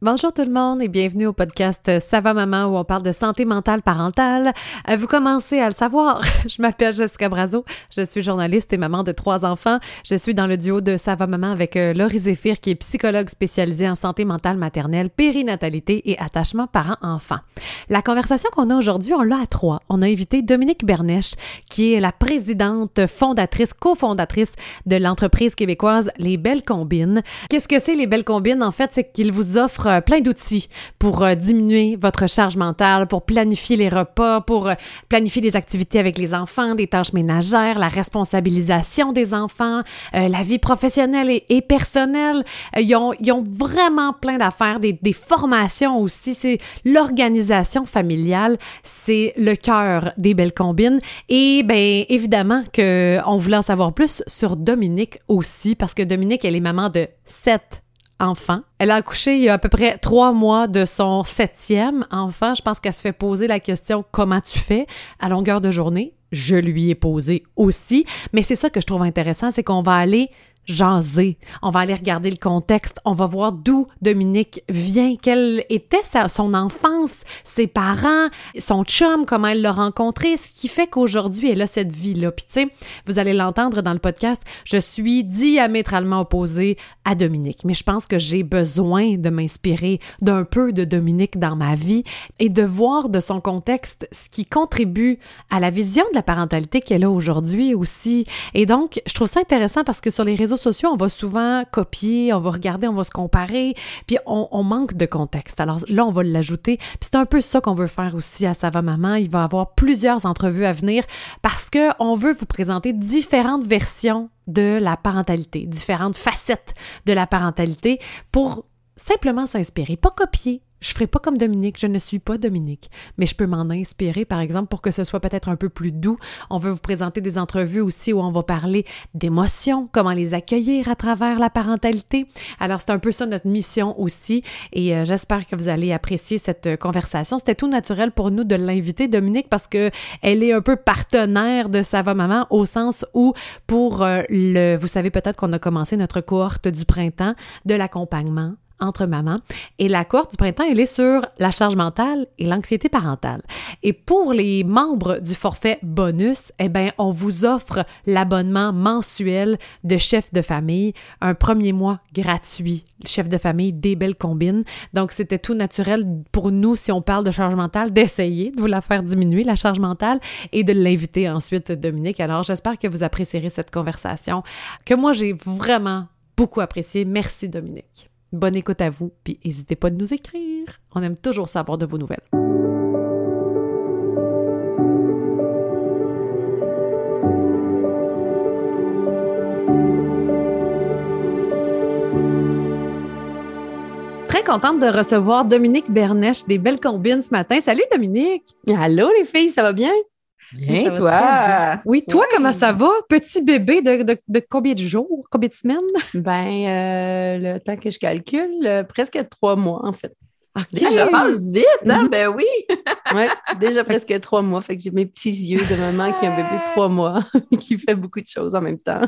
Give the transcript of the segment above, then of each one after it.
Bonjour tout le monde et bienvenue au podcast Ça maman où on parle de santé mentale parentale. Euh, vous commencez à le savoir, je m'appelle Jessica Brazo, je suis journaliste et maman de trois enfants. Je suis dans le duo de Ça maman avec euh, Laurie Zéphir qui est psychologue spécialisée en santé mentale maternelle, périnatalité et attachement parent-enfant. La conversation qu'on a aujourd'hui, on l'a à trois. On a invité Dominique Bernèche qui est la présidente fondatrice, cofondatrice de l'entreprise québécoise Les Belles Combines. Qu'est-ce que c'est Les Belles Combines? En fait, c'est qu'il vous offre euh, plein d'outils pour euh, diminuer votre charge mentale, pour planifier les repas, pour euh, planifier des activités avec les enfants, des tâches ménagères, la responsabilisation des enfants, la vie professionnelle et, personnelle. Ils ont, vraiment plein d'affaires, des, des formations aussi. C'est l'organisation familiale, c'est le cœur des belles combines. Et bien, évidemment qu'on voulait en savoir plus sur Dominique aussi, parce que Dominique, elle est maman de sept enfant. Elle a accouché il y a à peu près trois mois de son septième enfant. Je pense qu'elle se fait poser la question comment tu fais? À longueur de journée. Je lui ai posé aussi. Mais c'est ça que je trouve intéressant, c'est qu'on va aller jaser. On va aller regarder le contexte. On va voir d'où Dominique vient, quelle était sa, son enfance, ses parents, son chum, comment elle l'a rencontré, ce qui fait qu'aujourd'hui, elle a cette vie-là. Puis, tu sais, vous allez l'entendre dans le podcast, je suis diamétralement opposée à Dominique. Mais je pense que j'ai besoin de m'inspirer d'un peu de Dominique dans ma vie et de voir de son contexte ce qui contribue à la vision de la parentalité qu'elle a aujourd'hui aussi. Et donc, je trouve ça intéressant parce que sur les réseaux sociaux, on va souvent copier, on va regarder, on va se comparer, puis on, manque de contexte. Alors là, on va l'ajouter. Puis c'est un peu ça qu'on veut faire aussi à Sava Maman. Il va y avoir plusieurs entrevues à venir parce qu'on veut vous présenter différentes versions de la parentalité, différentes facettes de la parentalité pour simplement s'inspirer, pas copier, je ferai pas comme Dominique, je ne suis pas Dominique, mais je peux m'en inspirer, par exemple, pour que ce soit peut-être un peu plus doux. On veut vous présenter des entrevues aussi où on va parler d'émotions, comment les accueillir à travers la parentalité. Alors, c'est un peu ça notre mission aussi, et euh, j'espère que vous allez apprécier cette euh, conversation. C'était tout naturel pour nous de l'inviter, Dominique, parce que elle est un peu partenaire de Sava Maman, au sens où, pour euh, le, vous savez peut-être qu'on a commencé notre cohorte du printemps de l'accompagnement entre mamans. Et la cohorte du printemps, elle est sur la charge mentale et l'anxiété parentale. Et pour les membres du forfait bonus, eh bien, on vous offre l'abonnement mensuel de chef de famille, un premier mois gratuit, chef de famille des belles combines. Donc, c'était tout naturel pour nous, si on parle de charge mentale, d'essayer de vous la faire diminuer, la charge mentale, et de l'inviter ensuite, Dominique. Alors, j'espère que vous apprécierez cette conversation que moi, j'ai vraiment beaucoup apprécié. Merci, Dominique. Bonne écoute à vous, puis n'hésitez pas de nous écrire. On aime toujours savoir de vos nouvelles. Très contente de recevoir Dominique Bernèche des Belles Combines ce matin. Salut Dominique! Allô les filles, ça va bien? Bien, toi? Oui, toi, comment ça va? Petit bébé de, combien de jours, combien de semaines? Ben, euh, le temps que je calcule, euh, presque trois mois, en fait. Déjà passe vite, hein? Mm-hmm. Ben oui! oui, déjà presque trois mois. Fait que j'ai mes petits yeux de maman qui a un bébé de trois mois, qui fait beaucoup de choses en même temps.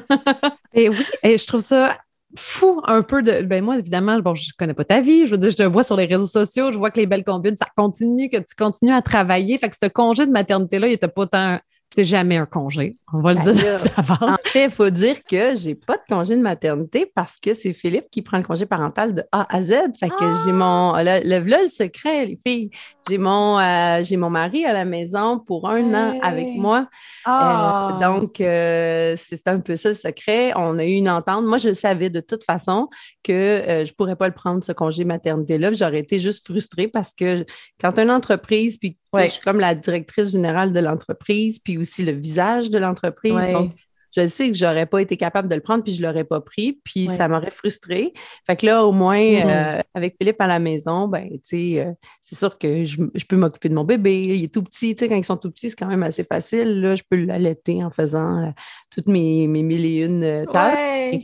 et oui, et je trouve ça fou un peu de. Ben moi, évidemment, bon, je connais pas ta vie. Je veux dire, je te vois sur les réseaux sociaux, je vois que les belles combines, ça continue, que tu continues à travailler. Fait que ce congé de maternité-là, il était pas tant c'est jamais un congé. On va le ben dire. en fait, il faut dire que j'ai pas de congé de maternité parce que c'est Philippe qui prend le congé parental de A à Z. Fait que j'ai mon. Ah! Le, le, secret, les filles. J'ai mon, euh, j'ai mon mari à la maison pour un an avec moi. Ah! Euh, donc, euh, c'est un peu ça le secret. On a eu une entente. Moi, je savais de toute façon que je pourrais pas le prendre, ce congé maternité-là. J'aurais été juste frustrée parce que quand une entreprise, puis je suis comme la directrice générale de l'entreprise, puis aussi le visage de l'entreprise. Donc, je sais que j'aurais pas été capable de le prendre, puis je l'aurais pas pris, puis ça m'aurait frustrée. Fait que là, au moins, mm-hmm. euh, avec Philippe à la maison, ben, tu sais, euh, c'est sûr que je, peux m'occuper de mon bébé. Il est tout petit, tu sais, quand ils sont tout petits, c'est quand même assez facile. Là, je peux l'allaiter en faisant euh, toutes mes, mes mille et une tâches.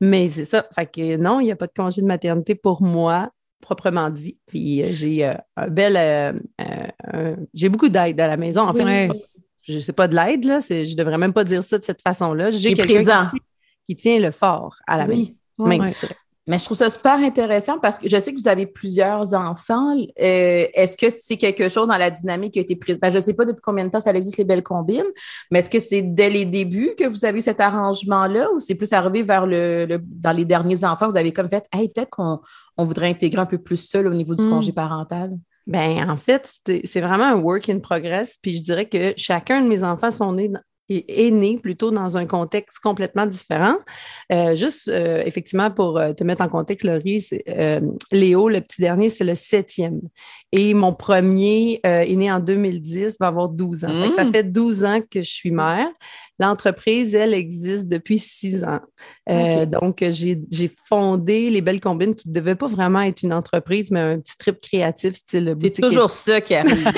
Mais c'est ça. Fait que non, il n'y a pas de congé de maternité pour moi proprement dit. Puis j'ai un bel. j'ai beaucoup d'aide à la maison. En fait, je sais pas de l'aide, là. Je devrais même pas dire ça de cette façon-là. J'ai quelqu'un qui, qui, tient le fort à la maison. Mais je trouve ça super intéressant parce que je sais que vous avez plusieurs enfants. Euh, est-ce que c'est quelque chose dans la dynamique qui a été prise? Ben, je ne sais pas depuis combien de temps ça existe les belles combines, mais est-ce que c'est dès les débuts que vous avez eu cet arrangement-là ou c'est plus arrivé vers le, dans les derniers enfants, vous avez comme fait, hey, peut-être qu'on on voudrait intégrer un peu plus seul au niveau du hmm. congé parental? Ben, en fait, c'est vraiment un work in progress. Puis je dirais que chacun de mes enfants sont nés est né plutôt dans un contexte complètement différent. Euh, juste, euh, effectivement, pour euh, te mettre en contexte, Laurie, Léo, le petit dernier, c'est le septième. Et mon premier est né en 2010, va avoir 12 ans. ça mmh. fait 12 ans que je suis mère. L'entreprise, elle, existe depuis six ans. Donc, j'ai fondé Les Belles Combines, qui ne devait pas vraiment être une entreprise, mais un petit trip créatif style boutique. C'est toujours ça qui arrive.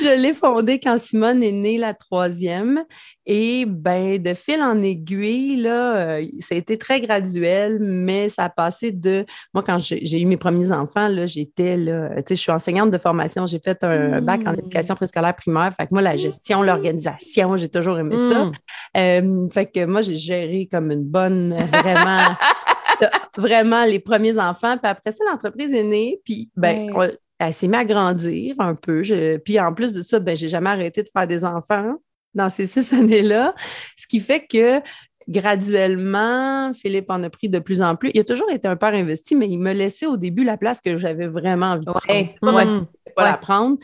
Je l'ai fondée quand Simone est née la troisième. Et ben, de fil en aiguille, là, euh, ça a été très graduel, mais ça a passé de. Moi, quand j'ai eu mes premiers enfants, là, j'étais là. Tu sais, je suis enseignante de formation. J'ai fait un bac en éducation préscolaire primaire. Fait que moi, la gestion, l'organisation, j'ai toujours aimé ça. Mmh. Euh, fait que moi, j'ai géré comme une bonne, vraiment. vraiment les premiers enfants. Puis après ça, l'entreprise est née. Puis, ben, elle s'est mise à grandir un peu. puis en plus de ça, ben, j'ai jamais arrêté de faire des enfants dans ces six années-là. Ce qui fait que graduellement, Philippe en a pris de plus en plus. Il a toujours été un père investi, mais il me laissait au début la place que j'avais vraiment envie de prendre. pas la prendre.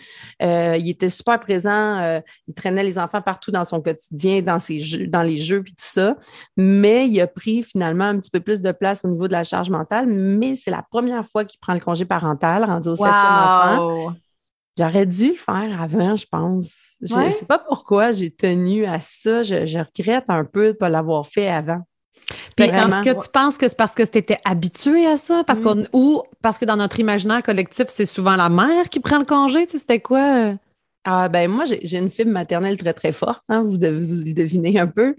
Euh, il était super présent. Euh, il traînait les enfants partout dans son quotidien, dans, ses jeux, dans les jeux, puis tout ça. Mais il a pris finalement un petit peu plus de place au niveau de la charge mentale. Mais c'est la première fois qu'il prend le congé parental, rendu au septième enfant. J'aurais dû le faire avant, je pense. Je ne sais pas pourquoi j'ai tenu à ça. Je, regrette un peu de ne pas l'avoir fait avant. Puis est-ce que tu penses que c'est parce que tu étais habitué à ça? Parce mm. ou parce que dans notre imaginaire collectif, c'est souvent la mère qui prend le congé? C'était quoi? Ah, ben moi, j'ai une fibre maternelle très, très forte, hein, vous, devez, vous le devinez un peu.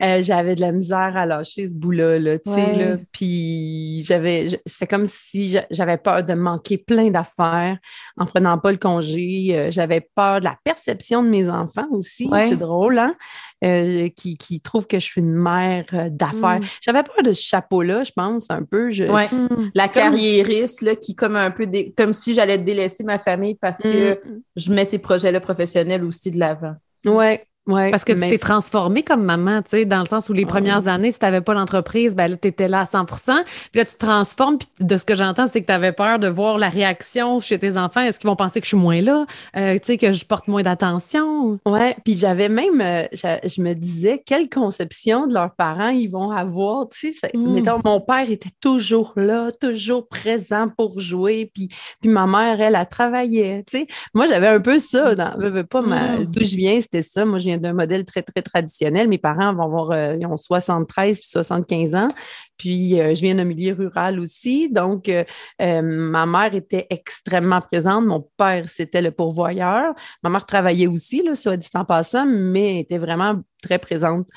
Euh, j'avais de la misère à lâcher ce bout-là, là, là. Puis j'avais, c'était comme si j'avais peur de manquer plein d'affaires en prenant pas le congé. Euh, j'avais peur de la perception de mes enfants aussi, c'est drôle, hein, euh, qui, qui trouvent que je suis une mère d'affaires. Mm. J'avais peur de ce chapeau-là, je pense, un peu. Je, mm. La carriériste, là, qui comme un peu, comme si j'allais délaisser ma famille parce que mm. je mets ces projets le professionnel aussi de l'avant. Oui, parce que tu t'es transformée comme maman, tu sais, dans le sens où les premières années, si tu n'avais pas l'entreprise, ben là, tu étais là à 100% Puis là, tu te transformes. Puis de ce que j'entends, c'est que tu avais peur de voir la réaction chez tes enfants. Est-ce qu'ils vont penser que je suis moins là? Euh, tu sais, que je porte moins d'attention? Oui. Puis j'avais même, euh, je, me disais, quelle conception de leurs parents ils vont avoir. Tu sais, mm. mon père était toujours là, toujours présent pour jouer. Puis, puis ma mère, elle, a travaillé. Tu sais, moi, j'avais un peu ça. Dans, pas, mm. d'où je viens, c'était ça. Moi, d'un modèle très, très traditionnel. Mes parents vont avoir, euh, ils ont 73 puis 75 ans. Puis, euh, je viens d'un milieu rural aussi. Donc, euh, ma mère était extrêmement présente. Mon père, c'était le pourvoyeur. Ma mère travaillait aussi, là, soit dit en passant, mais était vraiment très présente.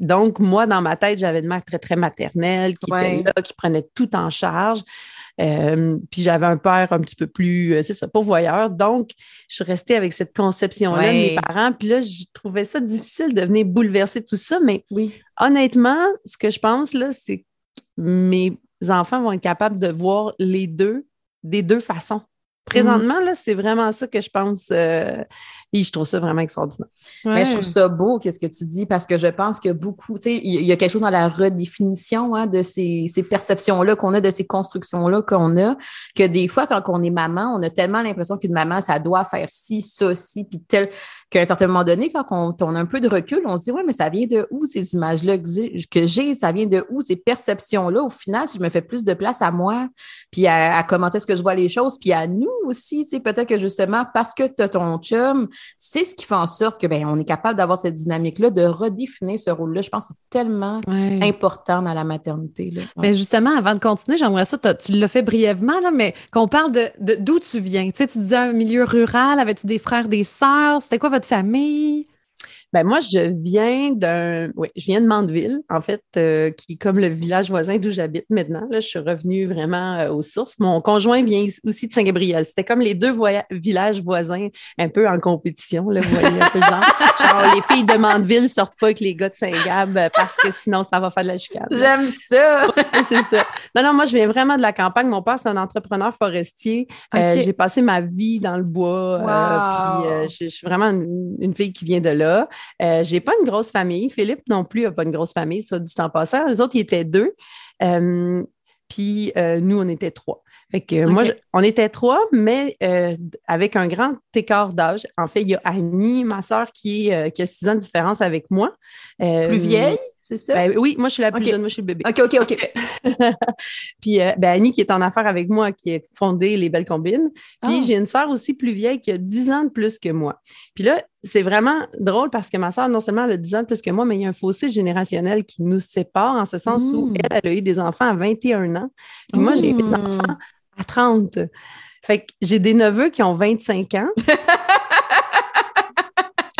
donc, moi, dans ma tête, j'avais une mère très, très maternelle qui était là, qui prenait tout en charge. Euh, puis j'avais un père un petit peu plus, euh, c'est ça, pourvoyeur. Donc, je suis restée avec cette conception-là de mes parents. Puis là, je trouvais ça difficile de venir bouleverser tout ça. Mais oui. honnêtement, ce que je pense, là, c'est que mes enfants vont être capables de voir les deux des deux façons. Présentement, là, c'est vraiment ça que je pense. Euh, et je trouve ça vraiment extraordinaire. Mais je trouve ça beau, qu'est-ce que tu dis, parce que je pense que beaucoup, tu sais, il y a quelque chose dans la redéfinition hein, de ces, perceptions-là qu'on a, de ces constructions-là qu'on a, que des fois, quand on est maman, on a tellement l'impression qu'une maman, ça doit faire ci, ça, ci, puis tel, qu'à un certain moment donné, quand on, a un peu de recul, on se dit, ouais, mais ça vient de où ces images-là que j'ai, ça vient de où ces perceptions-là? Au final, si je me fais plus de place à moi, puis à, à commenter ce que je vois les choses, puis à nous aussi, tu sais, peut-être que justement, parce que tu as ton chum, c'est ce qui fait en sorte que ben, on est capable d'avoir cette dynamique-là, de redéfinir ce rôle-là. Je pense que c'est tellement important dans la maternité. Là. Mais justement, avant de continuer, j'aimerais ça, tu l'as fait brièvement, là, mais qu'on parle de d'où tu viens. Tu sais, tu disais un milieu rural, avais-tu des frères, des sœurs? C'était quoi votre famille? Ben moi, je viens d'un. Oui, je viens de Mandeville, en fait, euh, qui est comme le village voisin d'où j'habite maintenant. Là, je suis revenue vraiment euh, aux sources. Mon conjoint vient aussi de Saint-Gabriel. C'était comme les deux villages voisins un peu en compétition. Là, vous voyez un peu genre. genre, les filles de Mandeville sortent pas avec les gars de Saint-Gab euh, parce que sinon, ça va faire de la chicane. J'aime ça! c'est ça. Non, non, moi, je viens vraiment de la campagne. Mon père, c'est un entrepreneur forestier. J'ai passé ma vie dans le bois. puis, je, suis vraiment une, fille qui vient de là. Euh, j'ai pas une grosse famille. Philippe non plus n'a pas une grosse famille, soit dit en passant. Les autres, ils étaient deux. Euh, puis euh, nous, on était trois. Fait que moi, on était trois, mais avec un grand écart d'âge. En fait, il y a Annie, ma soeur, qui, qui a six ans de différence avec moi. Plus vieille? C'est ça? Ben oui, moi, je suis la plus jeune, moi, je suis le bébé. OK, OK, OK. puis euh, ben, Annie, qui est en affaires avec moi, qui a fondé Les Belles Combines. Puis ah. j'ai une sœur aussi plus vieille qui a 10 ans de plus que moi. Puis là, c'est vraiment drôle parce que ma sœur, non seulement elle a 10 ans de plus que moi, mais il y a un fossé générationnel qui nous sépare en ce sens où hmm. elle, elle a eu des enfants à 21 ans. Puis moi, j'ai eu des hmm. enfants à 30. Fait que j'ai des neveux qui ont 25 ans.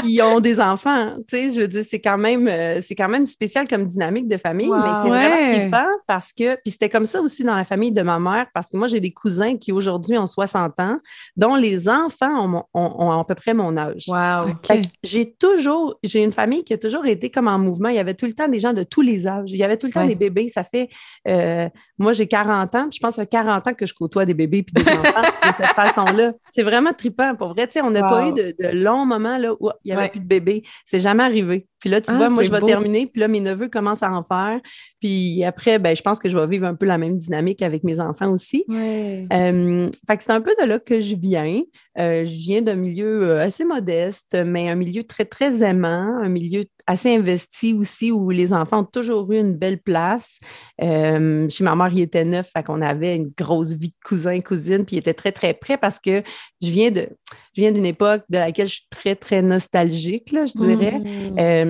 qui ont des enfants. Tu sais, je veux dire, c'est quand même, euh, c'est quand même spécial comme dynamique de famille, mais c'est vraiment trippant parce que, puis c'était comme ça aussi dans la famille de ma mère, parce que moi, j'ai des cousins qui aujourd'hui ont 60 ans, dont les enfants ont, à peu près mon âge. Wow. J'ai toujours, j'ai une famille qui a toujours été comme en mouvement. Il y avait tout le temps des gens de tous les âges. Il y avait tout le temps des bébés. Ça fait, euh, moi, j'ai 40 ans, je pense que ça fait 40 ans que je côtoie des bébés puis des enfants de cette façon-là. C'est vraiment trippant. Pour vrai, tu sais, on n'a pas eu de, de longs moments là, où il n'y avait plus de bébé. C'est jamais arrivé. Puis là, tu ah, vois, moi, je vais terminer. Puis là, mes neveux commencent à en faire. Puis après, ben, je pense que je vais vivre un peu la même dynamique avec mes enfants aussi. Euh, fait que c'est un peu de là que je viens. Euh, je viens d'un milieu euh, assez modeste, mais un milieu très, très aimant, un milieu assez investi aussi où les enfants ont toujours eu une belle place. chez ma mère, il était neuf, fait qu'on avait une grosse vie de cousin, cousine, puis il était très, très près parce que je viens de, je viens d'une époque de laquelle je suis très, très nostalgique, là, je dirais. Mmh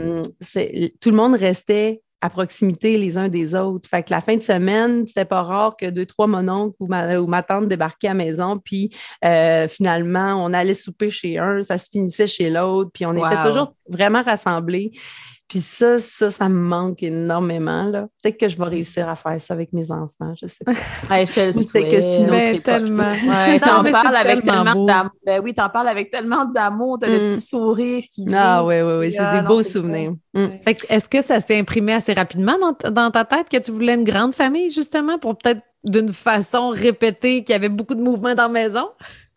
tout le monde restait à proximité les uns des autres. Fait que la fin de semaine, c'était pas rare que deux, trois mononcles ou ma, ou ma tante débarquaient à la maison, puis euh, finalement, on allait souper chez un, ça se finissait chez l'autre, puis on était toujours vraiment rassemblés. Puis ça, ça, ça me manque énormément. Là. Peut-être que je vais réussir à faire ça avec mes enfants, je sais pas. je te le souhaite. que c'est une autre Tellement. Ouais, t'en parles avec tellement d'amour. Ben oui, t'en parles avec tellement d'amour, t'as le mm. petit sourire qui Ah oui, oui, oui, c'est des beaux souvenirs. Mm. Est-ce que ça s'est imprimé assez rapidement dans, dans ta tête que tu voulais une grande famille, justement, pour peut-être d'une façon répéter qu'il y avait beaucoup de mouvements dans la maison?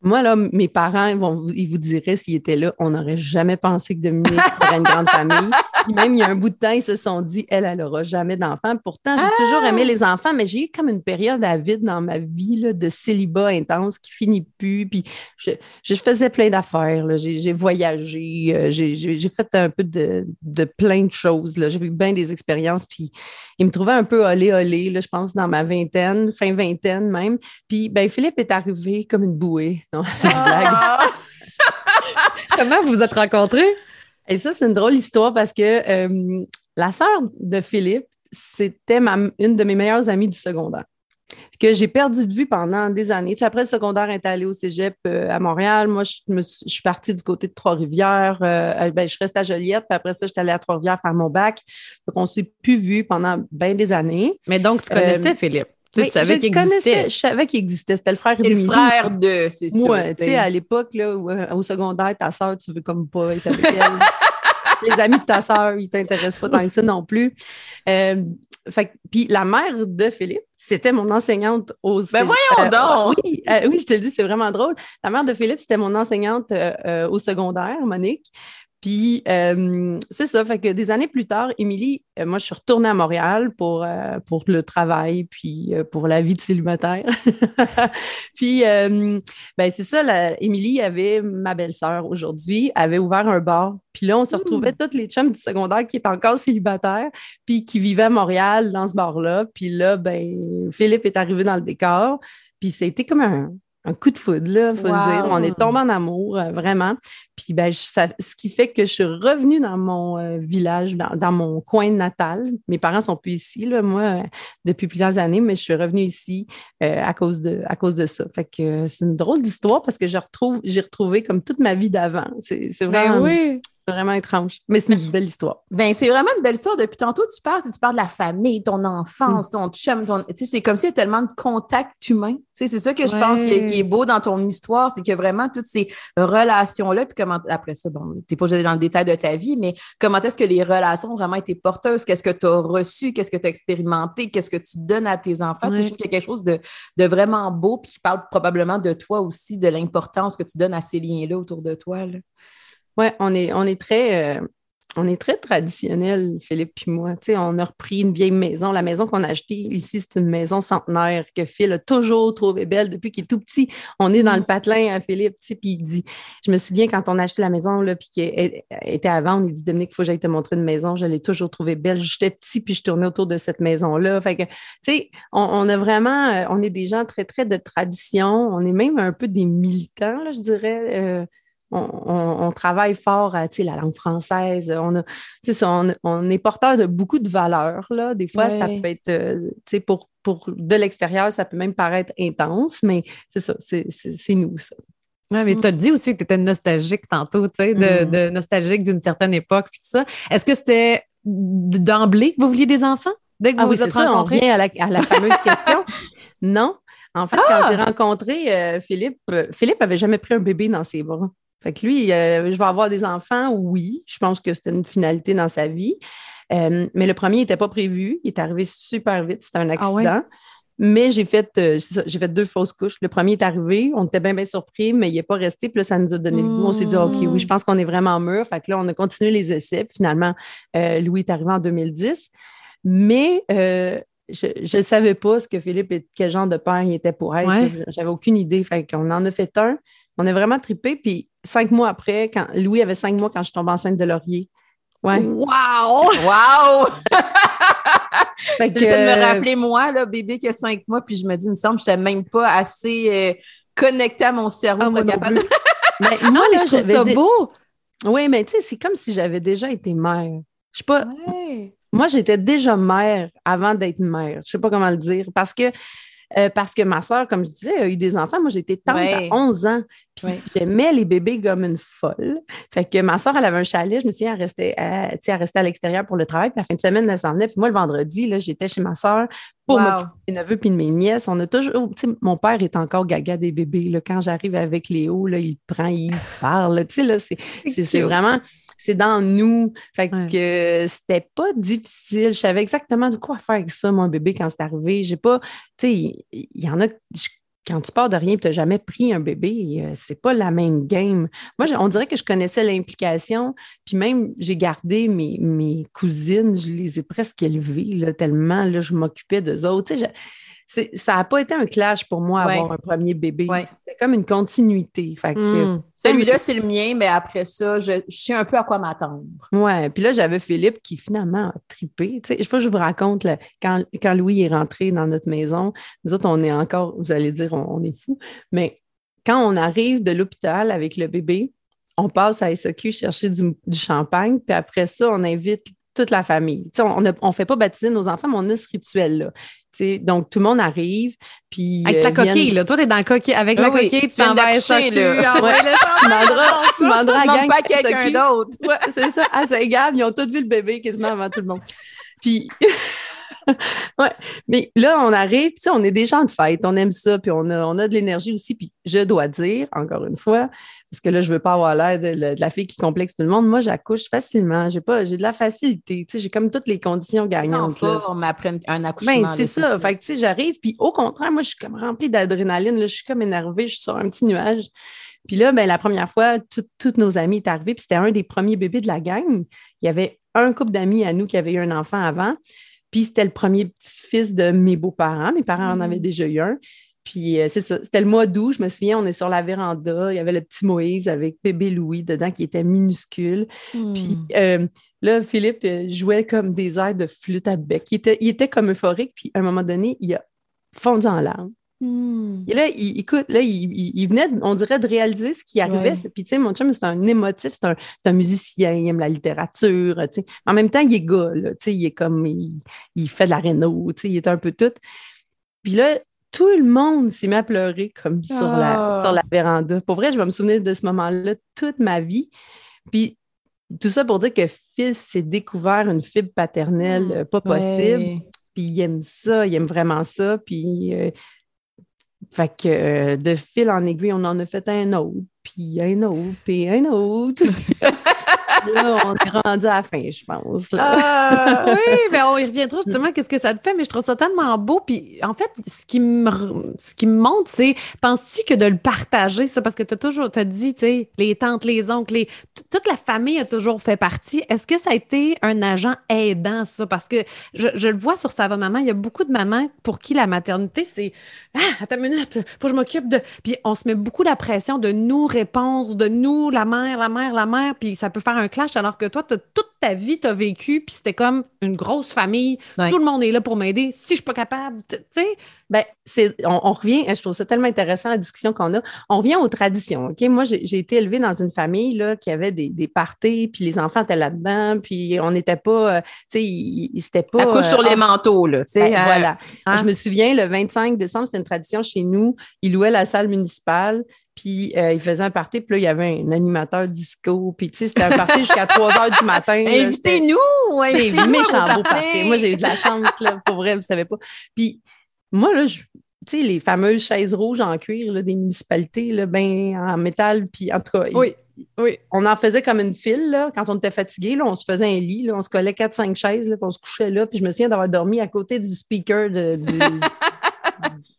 Moi, là, mes parents, ils, vont, ils vous diraient s'ils étaient là, on n'aurait jamais pensé que Dominique aurait une grande famille. même, il y a un bout de temps, ils se sont dit, elle, elle n'aura jamais d'enfants. Pourtant, j'ai toujours aimé ah! les enfants, mais j'ai eu comme une période à vide dans ma vie là, de célibat intense qui finit plus. Puis je, je faisais plein d'affaires. J'ai voyagé, euh, j'ai fait un peu de, de plein de choses. J'ai vu bien des expériences. Puis il me trouvait un peu olé olé, là, je pense, dans ma vingtaine, fin vingtaine même. Puis ben, Philippe est arrivé comme une bouée. Ah! Comment vous vous êtes rencontrés? Et ça, c'est une drôle histoire parce que euh, la sœur de Philippe, c'était une de mes meilleures amies du secondaire que j'ai perdu de vue pendant des années. après le secondaire, est allée au cégep euh, à Montréal. Moi, je, suis partie du côté de Trois-Rivières. Euh, ben, je reste à Joliette, puis après ça, je suis allée à Trois-Rivières faire mon bac. Donc, on ne s'est plus vu pendant bien des années. Mais donc, tu connaissais Philippe? Tu, savais qu'il existait. Je savais qu'il existait. C'était le frère de le frère de, c'est ça. Ouais, tu sais, à l'époque, là, au secondaire, ta soeur, tu veux comme pas être avec elle. Les amis de ta soeur, ils t'intéressent pas tant que ça non plus. Euh, puis la mère de Philippe, c'était mon enseignante au Ben voyons euh, donc! oui, euh, oui, je te le dis, c'est vraiment drôle. La mère de Philippe, c'était mon enseignante au secondaire, Monique. Puis, euh, c'est ça. Fait que des années plus tard, Émilie, euh, moi, je suis retournée à Montréal pour, euh, pour le travail, puis pour la vie de célibataire. puis, ben, c'est ça, Émilie avait, ma belle-sœur aujourd'hui, avait ouvert un bar. Puis là, on se retrouvait toutes les chums du secondaire qui étaient encore célibataires, puis qui vivaient à Montréal dans ce bar-là. Puis là, ben, Philippe est arrivé dans le décor. Puis c'était comme un, un coup de foudre, là, faut le dire. On est tombé en amour, euh, vraiment. Puis, ben, ce qui fait que je suis revenue dans mon euh, village, dans, mon coin natal. Mes parents sont plus ici, là, moi, euh, depuis plusieurs années, mais je suis revenue ici à, cause de, à cause de ça. Fait que c'est une drôle d'histoire parce que je retrouve, j'ai retrouvé comme toute ma vie d'avant. C'est ben vraiment. oui. C'est vraiment étrange. Mais c'est une belle histoire. Ben, c'est vraiment une belle histoire. Depuis tantôt, tu parles, tu parles de la famille, ton enfance, ton chum, ton... c'est comme s'il y a tellement de contacts humains. c'est ça que je pense qui est, beau dans ton histoire, c'est que vraiment toutes ces relations-là, puis comment, après ça, bon, t'es pas dans le détail de ta vie, mais comment est-ce que les relations ont vraiment été porteuses? Qu'est-ce que tu as reçu? Qu'est-ce que tu as expérimenté? Qu'est-ce que tu donnes à tes enfants? Je trouve qu'il y a quelque chose de, de vraiment beau, puis qui parle probablement de toi aussi, de l'importance que tu donnes à ces liens-là autour de toi. Oui, on est, on est très. Euh, on est très traditionnel, Philippe et moi. on a repris une vieille maison. La maison qu'on a achetée ici, c'est une maison centenaire que Phil a toujours trouvé belle depuis qu'il est tout petit. On est dans le mm. patelin à Philippe, puis il dit Je me souviens quand on a acheté la maison, là, puis qu'elle était à vendre, il dit Dominique, il faut que j'aille te montrer une maison. Je l'ai toujours trouvée belle. J'étais petit, puis je tournais autour de cette maison-là. Fait que, tu sais, on, a vraiment, euh, on est des gens très, très de tradition. On est même un peu des militants, je dirais. Euh, on, travaille fort à la langue française. On, a, on, est porteur de beaucoup de valeurs. Là. Des fois, ça peut être, euh, pour, pour de l'extérieur, ça peut même paraître intense, mais c'est ça, c'est nous, ça. Oui, mais tu as dit aussi que tu étais nostalgique tantôt, tu sais, de, mm. nostalgique d'une certaine époque, puis tout ça. Est-ce que c'était d'emblée que vous vouliez des enfants? Dès que ah vous oui, c'est ça, on revient à la, fameuse question. Non. En fait, quand ah! j'ai rencontré euh, Philippe, euh, Philippe avait jamais pris un bébé dans ses bras. Fait que lui, euh, je vais avoir des enfants, oui. Je pense que c'était une finalité dans sa vie. Euh, mais le premier n'était pas prévu. Il est arrivé super vite. C'était un ah accident. Mais j'ai fait, euh, j'ai fait deux fausses couches. Le premier est arrivé, on était bien, bien surpris, mais il n'est pas resté. Puis là, ça nous a donné le goût. On s'est dit, OK, oui, je pense qu'on est vraiment mûr. Fait que là, on a continué les essais. finalement, Louis est arrivé en 2010. Mais je ne savais pas ce que Philippe, quel genre de père il était pour être. J'avais aucune idée. Fait qu'on en a fait un. On a vraiment trippé. Puis cinq mois après, quand Louis avait cinq mois quand je tombe enceinte de Laurier. Ouais. Wow! Wow! que, de me rappeler, moi, là, bébé qui a cinq mois, puis je me dis, il me semble que je n'étais même pas assez euh, connectée à mon cerveau ah, capable. mais moi, je trouve ça beau. Oui, mais tu sais, c'est comme si j'avais déjà été mère. Je sais pas. Moi, j'étais déjà mère avant d'être mère. Je sais pas comment le dire. Parce que euh, parce que ma soeur, comme je disais, a eu des enfants. Moi, j'étais tante à 11 ans. Puis j'aimais les bébés comme une folle. Fait que ma soeur, elle avait un chalet. Je me souviens, elle restait, à, elle restait à l'extérieur pour le travail. Puis la fin de semaine, elle s'en venait. Puis moi, le vendredi, là, j'étais chez ma soeur pour wow. mes neveux puis de mes nièces. On a toujours. Mon père est encore gaga des bébés. Là. Quand j'arrive avec Léo, là, il prend, il parle. Tu sais, là, c'est vraiment c'est dans nous. Fait que c'était pas difficile. Je savais exactement de quoi faire avec ça, mon bébé, quand c'est arrivé. J'ai pas, tu sais, il y, en a, quand tu pars de rien et tu n'as jamais pris un bébé, euh, c'est pas la même game. Moi, on dirait que je connaissais l'implication, puis même j'ai gardé mes, mes, cousines, je les ai presque élevées, là, tellement là, je m'occupais d'eux autres. Tu sais, ça n'a pas été un clash pour moi avoir un premier bébé. C'était comme une continuité. Hmm. Celui-là, c'est le mien, mais après ça, je, sais un peu à quoi m'attendre. Ouais. Puis là, j'avais Philippe qui finalement a trippé. Il faut que je vous raconte quand, quand, Louis est rentré dans notre maison. Nous autres, on est encore, vous allez dire, on, est fous. Mais quand on arrive de l'hôpital avec le bébé, on passe à SQ chercher du, du champagne, puis après ça, on invite toute la famille. on ne fait pas baptiser nos enfants, mais on a ce rituel-là. Donc, tout le monde arrive. Puis, avec la euh, coquille, là. Toi, tu es dans la coquille. Avec la coquille, tu vas d'accoucher, là. Ouais. tu tu demanderas à gang pas quelqu'un d'autre. Ouais, c'est ça. À Saint-Gab, ils ont tous vu le bébé quasiment avant tout le monde. Puis, ouais. Mais là, on arrive, tu sais, on est des gens de fête, on aime ça, puis on a, on a de l'énergie aussi. Puis je dois dire, encore une fois, parce que là, je ne veux pas avoir l'air de, la fille qui complexe tout le monde. Moi, j'accouche facilement. J'ai pas, j'ai de la facilité. Tu sais, j'ai comme toutes les conditions gagnantes. On m'apprend un accouchement. Ben, c'est ça. Fait que, tu sais, j'arrive, puis au contraire, moi, je suis comme remplie d'adrénaline. Je suis comme énervée, je suis sur un petit nuage. Puis là, ben, la première fois, toutes nos amis étaient arrivés, puis c'était un des premiers bébés de la gang. Il y avait un couple d'amis à nous qui avait eu un enfant avant. Puis c'était le premier petit-fils de mes beaux-parents. Mes parents en avaient mm. déjà eu un. Puis euh, c'est ça, c'était le mois d'août, je me souviens, on est sur la véranda, il y avait le petit Moïse avec bébé Louis dedans qui était minuscule. Puis mm. euh, là, Philippe euh, jouait comme des airs de flûte à bec. Il était, il était comme euphorique, puis à un moment donné, il a fondu en larmes. Hmm. Et là, il, écoute, là, il, venait, on dirait, de réaliser ce qui arrivait. Puis, tu sais, mon chum, c'est un émotif, c'est un, un, musicien, il aime la littérature, tu sais. En même temps, il est gars, tu sais, il est comme, il, fait de la réno, tu sais, il est un peu tout. Puis là, tout le monde s'est mis à pleurer comme sur, la, sur la ah. véranda. Pour vrai, je vais me souvenir de ce moment-là toute ma vie. Puis, tout ça pour dire que fils s'est découvert une fibre paternelle euh, pas possible. Puis il aime ça, il aime vraiment ça. Puis, euh, fait que euh, de fil en aiguille, on en a fait un autre, puis un autre, puis un autre. là, on est rendu à la fin, je pense. Ah, oui, mais on y reviendra justement, qu'est-ce que ça te fait, mais je trouve ça tellement beau. Puis en fait, ce qui me, ce qui me montre, c'est, penses-tu que de le partager, ça, parce que tu as toujours, tu as dit, tu sais, les tantes, les oncles, les, toute la famille a toujours fait partie. Est-ce que ça a été un agent aidant, ça? Parce que je, je le vois sur Ça va maman, il y a beaucoup de mamans pour qui la maternité, c'est, ah, attends une minute, faut que je m'occupe de. Puis on se met beaucoup la pression de nous répondre, de nous, la mère, la mère, la mère, puis ça peut faire un clash, alors que toi, toute ta vie, tu as vécu, puis c'était comme une grosse famille. Tout le monde est là pour m'aider. Si je suis pas capable, tu sais. Ben, c'est, on, revient, je trouve ça tellement intéressant la discussion qu'on a. On revient aux traditions. OK? Moi, j'ai, été élevée dans une famille là, qui avait des, des parties, puis les enfants étaient là-dedans, puis on n'était pas, euh, tu sais, c'était pas. Ça couche sur les euh, manteaux, là. Ben, euh, voilà. Hein? Je me souviens, le 25 décembre, c'était une tradition chez nous. Ils louaient la salle municipale. Puis euh, il faisait un party, puis là, il y avait un animateur disco. Puis tu sais, c'était un party jusqu'à 3 heures du matin. Invitez-nous! Invitez méchant beau party. Moi, j'ai eu de la chance, là, pour vrai, vous savez pas. Puis moi, là, tu sais, les fameuses chaises rouges en cuir là, des municipalités, là, ben, en métal, puis en tout cas, oui. Oui. On en faisait comme une file, là, quand on était fatigué, là, on se faisait un lit, là, on se collait 4-5 chaises, là, puis on se couchait là, puis je me souviens d'avoir dormi à côté du speaker de, du,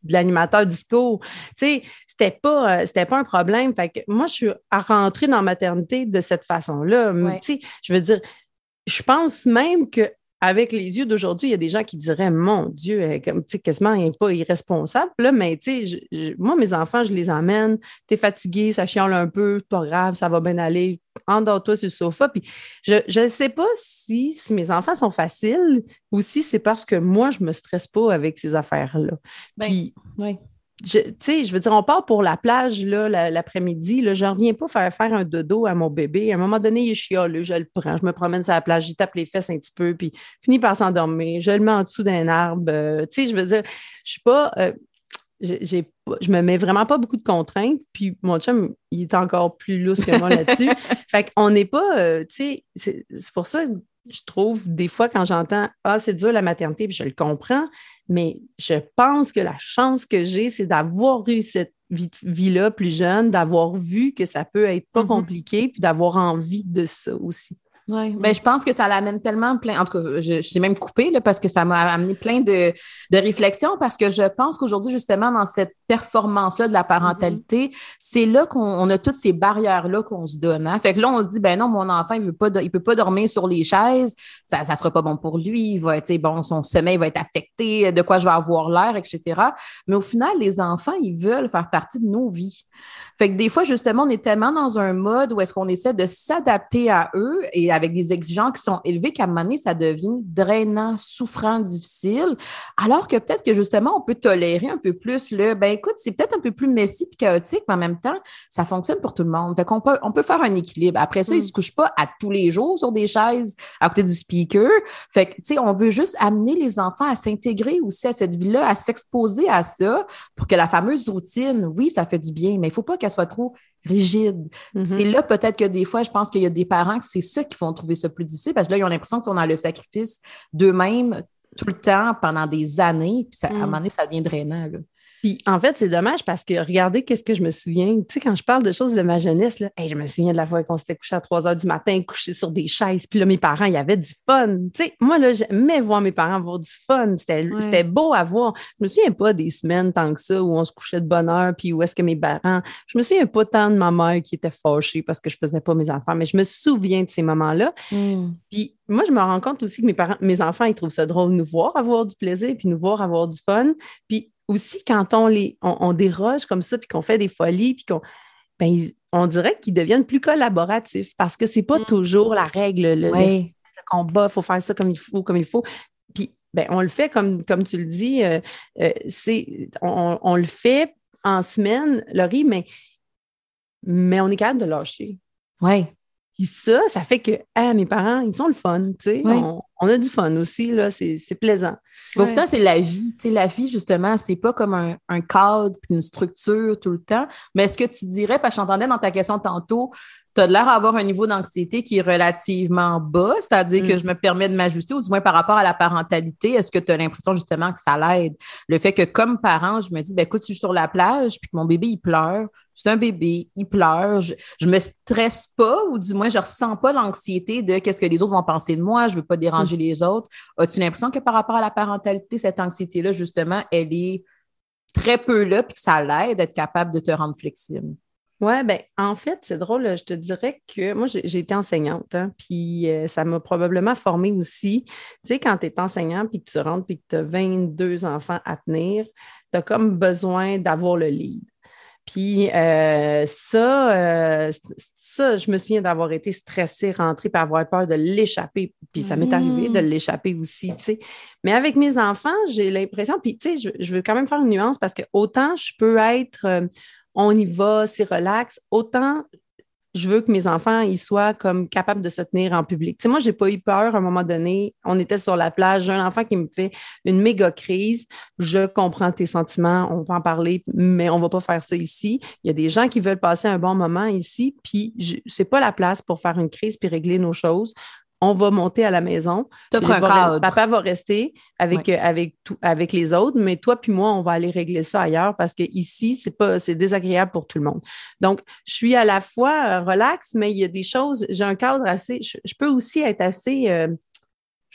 de l'animateur disco. Tu sais, c'était pas, euh, c'était pas un problème. Fait que moi, je suis à rentrer dans la maternité de cette façon-là. Tu sais, je veux dire, je pense même que avec les yeux d'aujourd'hui, il y a des gens qui diraient Mon Dieu, elle, comme, quasiment elle pas irresponsable. Là, mais moi, mes enfants, je les emmène. Tu es fatigué, ça chiale un peu, pas grave, ça va bien aller. Endors-toi sur le sofa. Puis je ne sais pas si, si, mes enfants sont faciles ou si c'est parce que moi, je ne me stresse pas avec ces affaires-là. Ben, Puis, oui je, je veux dire, on part pour la plage l'après-midi. Là, je ne reviens pas faire, faire un dodo à mon bébé. À un moment donné, il est chialeux, je le prends, je me promène sur la plage, j'y tape les fesses un petit peu, puis finis par s'endormir. Je le mets en dessous d'un arbre. Euh, tu sais, je veux dire, je suis pas. Euh, j'ai, je me mets vraiment pas beaucoup de contraintes. Puis mon chum, il est encore plus lousse que moi là-dessus. fait qu'on n'est pas, euh, tu sais, c'est, c'est pour ça je trouve, des fois, quand j'entends Ah, c'est dur la maternité, puis je le comprends, mais je pense que la chance que j'ai, c'est d'avoir eu cette vie-là plus jeune, d'avoir vu que ça peut être pas mm-hmm. compliqué, puis d'avoir envie de ça aussi. Oui, ben, je pense que ça l'amène tellement plein. En tout cas, je, suis même coupée là, parce que ça m'a amené plein de, de, réflexions parce que je pense qu'aujourd'hui, justement, dans cette performance-là de la parentalité, mm-hmm. c'est là qu'on a toutes ces barrières-là qu'on se donne. Hein. Fait que là, on se dit, ben non, mon enfant, il ne peut pas dormir sur les chaises, ça ne sera pas bon pour lui, il va être, bon, son sommeil va être affecté, de quoi je vais avoir l'air, etc. Mais au final, les enfants, ils veulent faire partie de nos vies. Fait que des fois, justement, on est tellement dans un mode où est-ce qu'on essaie de s'adapter à eux et avec des exigences qui sont élevées qu'à un moment donné, ça devient drainant, souffrant, difficile. Alors que peut-être que justement, on peut tolérer un peu plus le, ben écoute, c'est peut-être un peu plus messy et chaotique, mais en même temps, ça fonctionne pour tout le monde. Fait qu'on peut, on peut faire un équilibre. Après ça, ils ne mm. se couchent pas à tous les jours sur des chaises à côté du speaker. Fait que, tu sais, on veut juste amener les enfants à s'intégrer aussi à cette vie-là, à s'exposer à ça pour que la fameuse routine, oui, ça fait du bien, mais il ne faut pas qu'elle soit trop rigide. Mm-hmm. C'est là peut-être que des fois, je pense qu'il y a des parents que c'est ça qui font trouver ça plus difficile parce que là, ils ont l'impression qu'ils sont dans le sacrifice d'eux-mêmes tout le temps pendant des années, puis ça, à un mm. moment donné, ça devient drainant. Là. Puis en fait, c'est dommage parce que regardez qu'est-ce que je me souviens. Tu sais, quand je parle de choses de ma jeunesse, là, je me souviens de la fois qu'on s'était couché à 3 heures du matin, couché sur des chaises. Puis là, mes parents, il y avait du fun. Tu sais, moi, là, j'aimais voir mes parents avoir du fun. C'était beau à voir. Je me souviens pas des semaines tant que ça où on se couchait de bonne heure, puis où est-ce que mes parents. Je me souviens pas tant de ma mère qui était fâchée parce que je faisais pas mes enfants, mais je me souviens de ces moments-là. Hmm. Puis moi, je me rends compte aussi que mes parents, mes enfants, ils trouvent ça drôle de nous voir avoir du plaisir, puis nous voir avoir du fun. Puis aussi, quand on, les, on, déroge comme ça, puis qu'on fait des folies, puis qu'on. Ben, on dirait qu'ils deviennent plus collaboratifs parce que c'est pas mm. toujours la règle, le, combat, il faut faire ça comme il faut, comme il faut. Puis, ben, on le fait comme, comme tu le dis, euh, euh, c'est, on, le fait en semaine, Laurie, mais, mais on est capable de lâcher. Oui. Puis ça, ça fait que ah, mes parents, ils sont le fun, tu sais. on a du fun aussi, là, c'est plaisant. Au final, c'est la vie. Tu sais, la vie, justement, c'est pas comme un, un cadre une structure tout le temps. Mais est-ce que tu dirais, parce que j'entendais dans ta question tantôt, tu as l'air d'avoir un niveau d'anxiété qui est relativement bas, c'est-à-dire que mm. je me permets de m'ajuster, ou du moins par rapport à la parentalité, est-ce que tu as l'impression justement que ça l'aide? Le fait que comme parent, je me dis, ben, écoute, si je suis sur la plage, puis que mon bébé, il pleure, c'est un bébé, il pleure, je, ne me stresse pas, ou du moins, je ressens pas l'anxiété de qu'est-ce que les autres vont penser de moi, je veux pas déranger mm. les autres. As-tu l'impression que par rapport à la parentalité, cette anxiété-là, justement, elle est très peu là, puis que ça l'aide d'être capable de te rendre flexible? Oui, ben en fait, c'est drôle, je te dirais que moi, j'ai été enseignante, hein, puis euh, ça m'a probablement formée aussi. Tu sais, quand tu es enseignant, puis que tu rentres, puis que tu as 22 enfants à tenir, tu as comme besoin d'avoir le lead. Puis euh, ça, euh, ça, je me souviens d'avoir été stressée, rentrée, puis avoir peur de l'échapper. Puis ça m'est arrivé de l'échapper aussi, tu sais. Mais avec mes enfants, j'ai l'impression, puis tu sais, je, je, veux quand même faire une nuance parce que autant je peux être on y va, c'est relax. Autant je veux que mes enfants soient comme capables de se tenir en public. Tu sais, moi, je n'ai pas eu peur à un moment donné. On était sur la plage, j'ai un enfant qui me fait une méga crise. Je comprends tes sentiments, on va en parler, mais on ne va pas faire ça ici. Il y a des gens qui veulent passer un bon moment ici, puis ce n'est pas la place pour faire une crise puis régler nos choses on va monter à la maison. Papa va rester avec, euh, avec, avec les autres, mais toi puis moi, on va aller régler ça ailleurs parce que ici, c'est pas c'est désagréable pour tout le monde. Donc, je suis à la fois euh, relax, mais il y a des choses, j'ai un cadre assez, je, peux aussi être assez euh,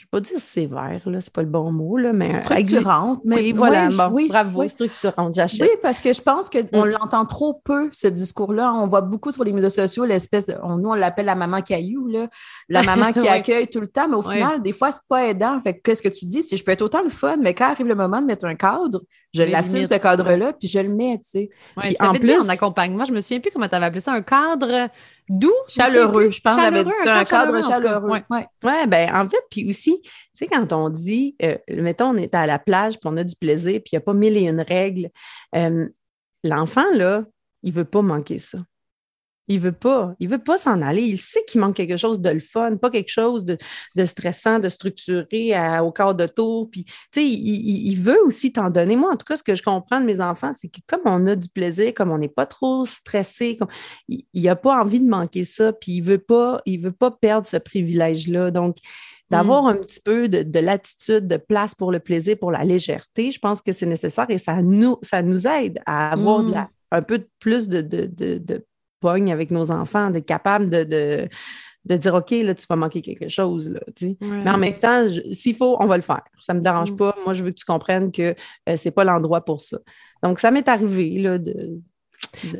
je ne vais pas dire sévère, là, c'est pas le bon mot, là, mais structurante. Mais oui, voilà, oui, bravo, structurante, j'achète. Oui, parce que je pense qu'on mm. l'entend trop peu, ce discours-là. On voit beaucoup sur les médias sociaux l'espèce de, nous, on l'appelle la maman caillou, là, la maman qui accueille tout le temps, mais au final, des fois, c'est pas aidant. Fait qu'est-ce que tu dis? Si je peux être autant le fun, mais quand arrive le moment de mettre un cadre, je l'assume, ce cadre-là, puis je le mets, tu sais. en plus, en accompagnement, je me souviens plus comment tu avais appelé ça, un cadre doux, chaleureux. Je pense que j'avais dit un cadre chaleureux. Oui, ouais, ben en fait, puis aussi, tu sais, quand on dit, euh, mettons, on est à la plage, puis on a du plaisir, puis il n'y a pas mille et une règles, euh, l'enfant, là, il ne veut pas manquer ça. Il veut pas. Il veut pas s'en aller. Il sait qu'il manque quelque chose de le fun, pas quelque chose de, stressant, de structuré au quart de tour. Puis, tu sais, il, veut aussi t'en donner. Moi, en tout cas, ce que je comprends de mes enfants, c'est que comme on a du plaisir, comme on n'est pas trop stressé, comme, il n'a pas envie de manquer ça. Puis, il veut pas, il veut pas perdre ce privilège-là. Donc, d'avoir mm. un petit peu de, latitude, de place pour le plaisir, pour la légèreté, je pense que c'est nécessaire et ça nous, ça nous aide à avoir mm. un peu plus de, de, pogne avec nos enfants, d'être capable de, de, dire OK, là, tu vas manquer quelque chose. Là, Mais en même temps, s'il faut, on va le faire. Ça ne me dérange mm. pas. Moi, je veux que tu comprennes que euh, ce n'est pas l'endroit pour ça. Donc, ça m'est arrivé là, de,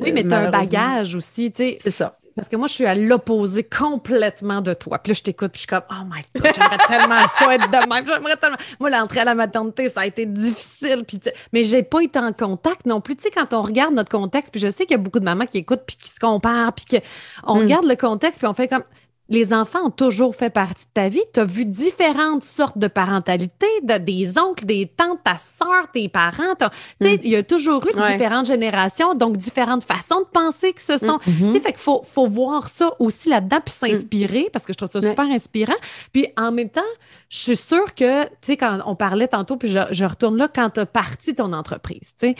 oui, mais tu as un bagage aussi, tu sais. C'est ça. Parce que moi, je suis à l'opposé complètement de toi. Puis là, je t'écoute, puis je suis comme, oh my God, j'aimerais tellement ça être de même. J'aimerais tellement. Moi, l'entrée à la maternité, ça a été difficile. Puis, mais j'ai pas été en contact non plus. Tu sais, quand on regarde notre contexte, puis je sais qu'il y a beaucoup de mamans qui écoutent, puis qui se comparent, puis qu'on mm. regarde le contexte, puis on fait comme, les enfants ont toujours fait partie de ta vie. Tu as vu différentes sortes de parentalité, de, des oncles, des tantes, ta soeur, tes parents. Tu sais, mm. Il y a toujours eu différentes générations, donc différentes façons de penser que ce sont. Mm -hmm. Fait qu'il faut, faut voir ça aussi là-dedans, puis s'inspirer, parce que je trouve ça super inspirant. Puis en même temps, je suis sûre que, tu sais, quand on parlait tantôt, puis je, retourne là, quand tu as parti ton entreprise, tu sais,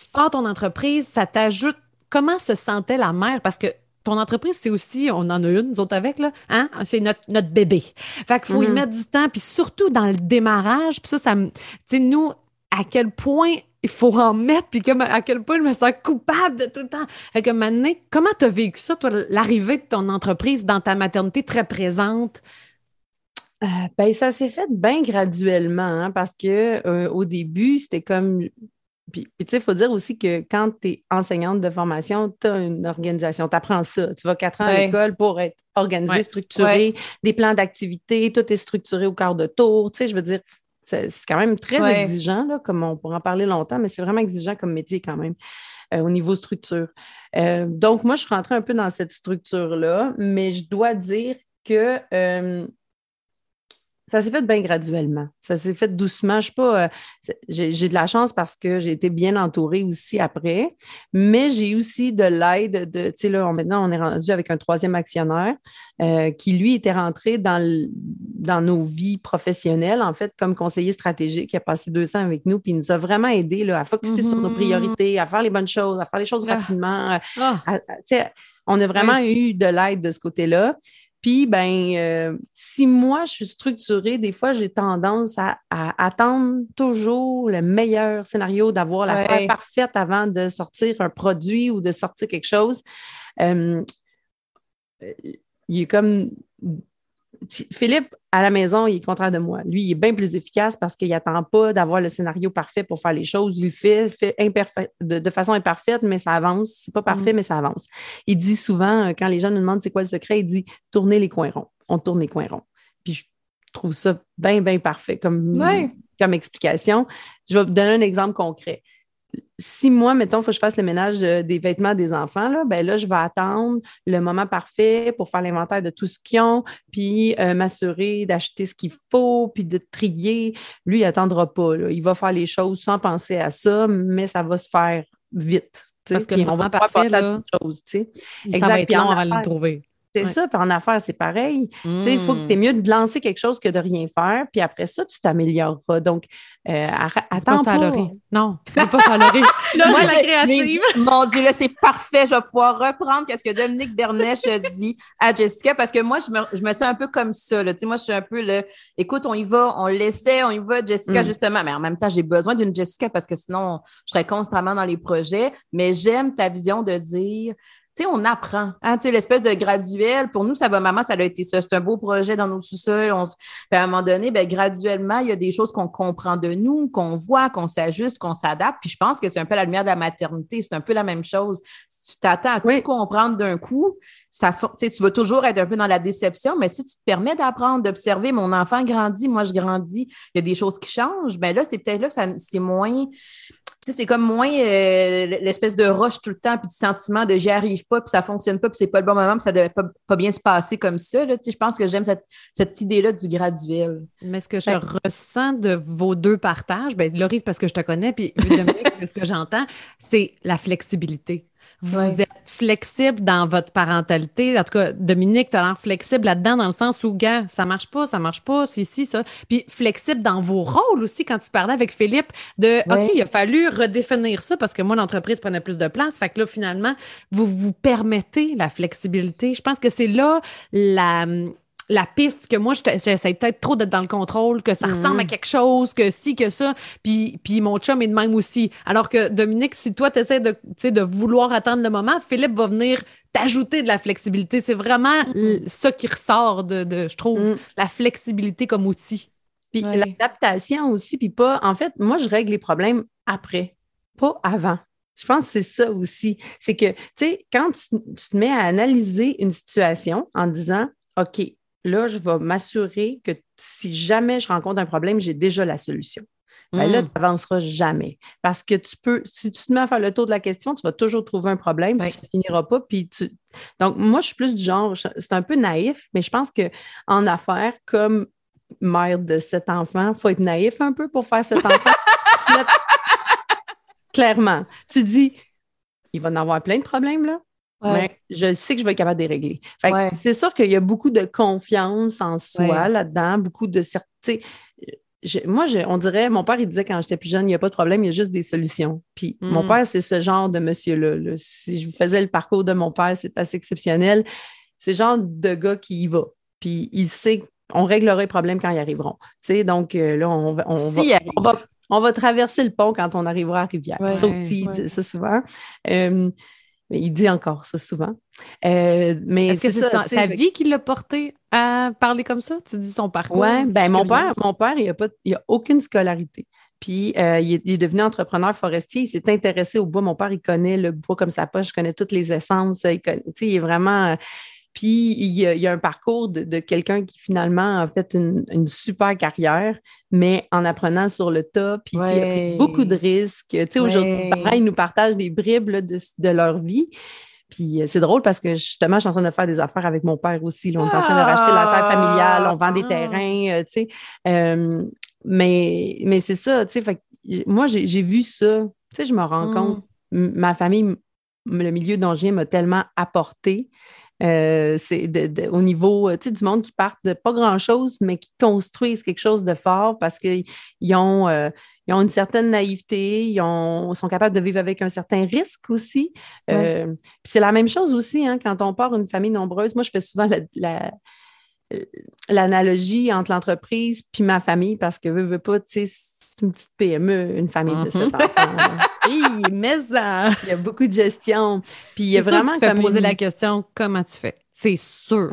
tu pars ton entreprise, ça t'ajoute comment se sentait la mère? Parce que ton entreprise, c'est aussi, on en a une, nous autres avec, là, hein? C'est notre, notre bébé. Fait qu'il faut y mm-hmm. mettre du temps, puis surtout dans le démarrage, puis ça, ça me. Tu sais, nous, à quel point il faut en mettre, puis comme à quel point je me sens coupable de tout le temps. Fait que maintenant, comment tu as vécu ça, toi, l'arrivée de ton entreprise dans ta maternité très présente? Euh, ben, ça s'est fait bien graduellement, hein, parce que euh, au début, c'était comme puis, tu sais, il faut dire aussi que quand tu es enseignante de formation, tu as une organisation, tu apprends ça. Tu vas quatre ans à l'école pour être organisé, structuré, des plans d'activité, tout est structuré au quart de tour. Tu sais, je veux dire, c'est quand même très exigeant, là, comme on pourra en parler longtemps, mais c'est vraiment exigeant comme métier quand même. Euh, au niveau structure. Euh, donc, moi, je suis rentrée un peu dans cette structure-là, mais je dois dire que euh, ça s'est fait bien graduellement. Ça s'est fait doucement. Je sais pas, euh, j'ai de la chance parce que j'ai été bien entourée aussi après, mais j'ai aussi de l'aide de, tu sais, là, maintenant, on est rendu avec un troisième actionnaire euh, qui, lui, était rentré dans, dans nos vies professionnelles, en fait, comme conseiller stratégique. Il a passé deux ans avec nous, puis il nous a vraiment aidé à focuser sur nos mm-hmm. priorités, à faire les bonnes choses, à faire les choses ah. rapidement. Ah. on a vraiment eu de l'aide de ce côté-là. Puis, ben, euh, si moi, je suis structurée, des fois, j'ai tendance à, attendre toujours le meilleur scénario, d'avoir la ouais. parfaite avant de sortir un produit ou de sortir quelque chose. Euh, il est comme Philippe, à la maison, il est contraire de moi. Lui, il est bien plus efficace parce qu'il n'attend pas d'avoir le scénario parfait pour faire les choses. Il le fait, fait de, façon imparfaite, mais ça avance. C'est pas parfait, mm. mais ça avance. Il dit souvent, euh, quand les gens nous demandent c'est quoi le secret, il dit tournez les coins ronds. On tourne les coins ronds. Puis je trouve ça bien, bien parfait comme, comme explication. Je vais vous donner un exemple concret si moi, mettons, il faut que je fasse le ménage des vêtements des enfants, là, ben là, je vais attendre le moment parfait pour faire l'inventaire de tout ce qu'ils ont, puis euh, m'assurer d'acheter ce qu'il faut, puis de trier. Lui, il n'attendra pas. Il va faire les choses sans penser à ça, mais ça va se faire vite. Parce que le moment parfait, là, chose, va long avant de le trouver. C'est ça, puis en affaires, c'est pareil. Il faut que tu es mieux de lancer quelque chose que de rien faire, puis après ça, tu t'amélioreras. Donc, euh, attends pas. Non, pas ça là, Moi, la créative. mon Dieu, là, c'est parfait. Je vais pouvoir reprendre ce que Dominique Bernèche dit à Jessica, parce que moi, je me, je me sens un peu comme ça. Là. Moi, je suis un peu le, écoute, on y va, on l'essaie, on y va, Jessica, mm. justement. Mais en même temps, j'ai besoin d'une Jessica parce que sinon, je serais constamment dans les projets. Mais j'aime ta vision de dire, sais, on apprend. Hein, tu sais, l'espèce de graduel, pour nous, ça va, maman, ça a été ça. C'est un beau projet dans nos sous-sols. On... à un moment donné, ben, graduellement, il y a des choses qu'on comprend de nous, qu'on voit, qu'on s'ajuste, qu'on s'adapte. Puis je pense que c'est un peu la lumière de la maternité. C'est un peu la même chose. Si tu t'attends à tout comprendre d'un coup, ça, tu vas toujours être un peu dans la déception, mais si tu te permets d'apprendre, d'observer, mon enfant grandit, moi je grandis, il y a des choses qui changent, ben là, c'est peut-être là que c'est moins c'est comme moins euh, l'espèce de roche tout le temps, puis du sentiment de j'y arrive pas, puis ça fonctionne pas, puis c'est pas le bon moment, puis ça devait pas, pas bien se passer comme ça. Là. Je pense que j'aime cette, cette idée-là du graduel. Mais ce que je ressens de vos deux partages, ben, Laurie, parce que je te connais, puis Dominique, ce que j'entends, c'est la flexibilité. Vous êtes flexible dans votre parentalité. En tout cas, Dominique, tu as l'air flexible là-dedans, dans le sens où, gars, ça marche pas, ça marche pas, si, si, ça. Puis flexible dans vos rôles aussi, quand tu parlais avec Philippe, de OK, il a fallu redéfinir ça parce que moi, l'entreprise prenait plus de place. Fait que là, finalement, vous vous permettez la flexibilité. Je pense que c'est là la la piste que moi, j'essaie peut-être trop d'être dans le contrôle, que ça ressemble à mm. quelque chose, que si, que ça. Puis, puis mon chum est de même aussi. Alors que Dominique, si toi, tu essaies de, de vouloir attendre le moment, Philippe va venir t'ajouter de la flexibilité. C'est vraiment mm. ça qui ressort de, je trouve, mm. la flexibilité comme outil. Puis l'adaptation aussi, puis pas. En fait, moi, je règle les problèmes après, pas avant. Je pense que c'est ça aussi. C'est que, tu sais, quand tu, te mets à analyser une situation en disant, OK, là, je vais m'assurer que si jamais je rencontre un problème, j'ai déjà la solution. Ben là, hmm. tu n'avanceras jamais. Parce que tu peux, si tu te mets à faire le tour de la question, tu vas toujours trouver un problème, puis ça ne finira pas. Puis tu... Donc, moi, je suis plus du genre, c'est un peu naïf, mais je pense qu'en affaires, comme mère de cet enfant, il faut être naïf un peu pour faire cet enfant. Clairement. Tu dis, il va en avoir plein de problèmes, là. Mais je sais que je vais être capable de les régler. C'est sûr qu'il y a beaucoup de confiance en soi là-dedans, beaucoup de certitude. Moi, on dirait, mon père, il disait quand j'étais plus jeune, il n'y a pas de problème, il y a juste des solutions. Puis mon mm. père, c'est ce genre de monsieur-là. Si je vous faisais le parcours de mon père, c'est assez exceptionnel. C'est le genre de gars qui y va. Puis il sait qu'on réglera les problèmes quand ils arriveront. Tu donc euh, là, on, va, on, va, traverser le pont quand on arrivera à Rivière. ça, dit ça souvent. Euh, mais il dit encore ça souvent. Euh, mais Est-ce que c'est sa, vie qui l'a porté à parler comme ça? Tu dis son parcours? Oui, ben mon père, mon père, il n'a pas, a aucune scolarité. Puis euh, il, est, devenu entrepreneur forestier. Il s'est intéressé au bois. Mon père, il connaît le bois comme sa poche, il connaît toutes les essences. Il, il est vraiment. Puis il y, a, un parcours de, quelqu'un qui finalement a fait une, super carrière, mais en apprenant sur le tas, puis il a pris beaucoup de risques. Aujourd'hui, pareil, ils nous partagent des bribes de, leur vie. Puis euh, c'est drôle parce que justement, je suis en train de faire des affaires avec mon père aussi. là. on est en train de racheter la terre familiale, on vend des Ah. terrains, euh, tu sais. Euh, mais mais c'est ça, tu sais. fait moi, j'ai vu ça. Tu sais, je me rends Mm. compte. M- Ma famille, le milieu dont je viens m'a tellement apporté. Euh, c'est de- de- au niveau euh, du monde qui part de pas grand-chose, mais qui construisent quelque chose de fort parce qu'ils ont, euh, ils ont une certaine naïveté, ils ont- sont capables de vivre avec un certain risque aussi. Euh, c'est la même chose aussi hein, quand on part une famille nombreuse. Moi, je fais souvent la- la- l'analogie entre l'entreprise puis ma famille parce que veux, veux pas, tu sais, une petite PME, une famille de Mhm. sept enfants. là. Hey, mais ça! Il y a beaucoup de gestion. Puis il y a sûr que vraiment tu te poser une- la question comment tu fais? C'est sûr.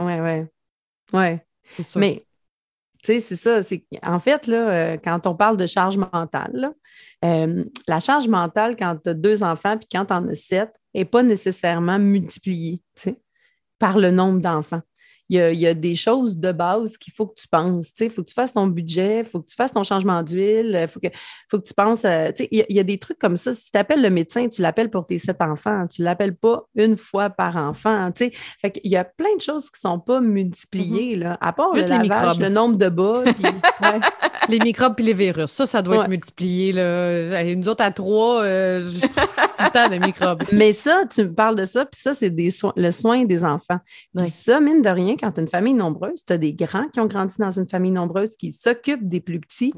Ouais. c'est sûr. Mais, tu sais, c'est ça. En fait, là, euh, quand on parle de charge mentale, là, euh, la charge mentale, quand tu as deux enfants puis quand tu en as sept, n'est pas nécessairement multipliée par le nombre d'enfants. Il y, a, il y a des choses de base qu'il faut que tu penses. Il faut que tu fasses ton budget, il faut que tu fasses ton changement d'huile, il faut que, faut que tu penses. euh, il, y a, il y a des trucs comme ça. Si tu appelles le médecin, tu l'appelles pour tes sept enfants. Tu ne l'appelles pas une fois par enfant. Fait qu'il y a plein de choses qui ne sont pas multipliées, là, à part Juste le les microbes. le nombre de bas. ouais. Les microbes puis les virus, ça, ça doit Ouais. être multiplié. Là. Nous autres, à trois, euh, temps de microbes. Mais ça, tu me parles de ça, puis ça, c'est des soins, le soin des enfants. Puis Ouais. ça, mine de rien, quand tu as une famille nombreuse, tu as des grands qui ont grandi dans une famille nombreuse qui s'occupent des plus petits.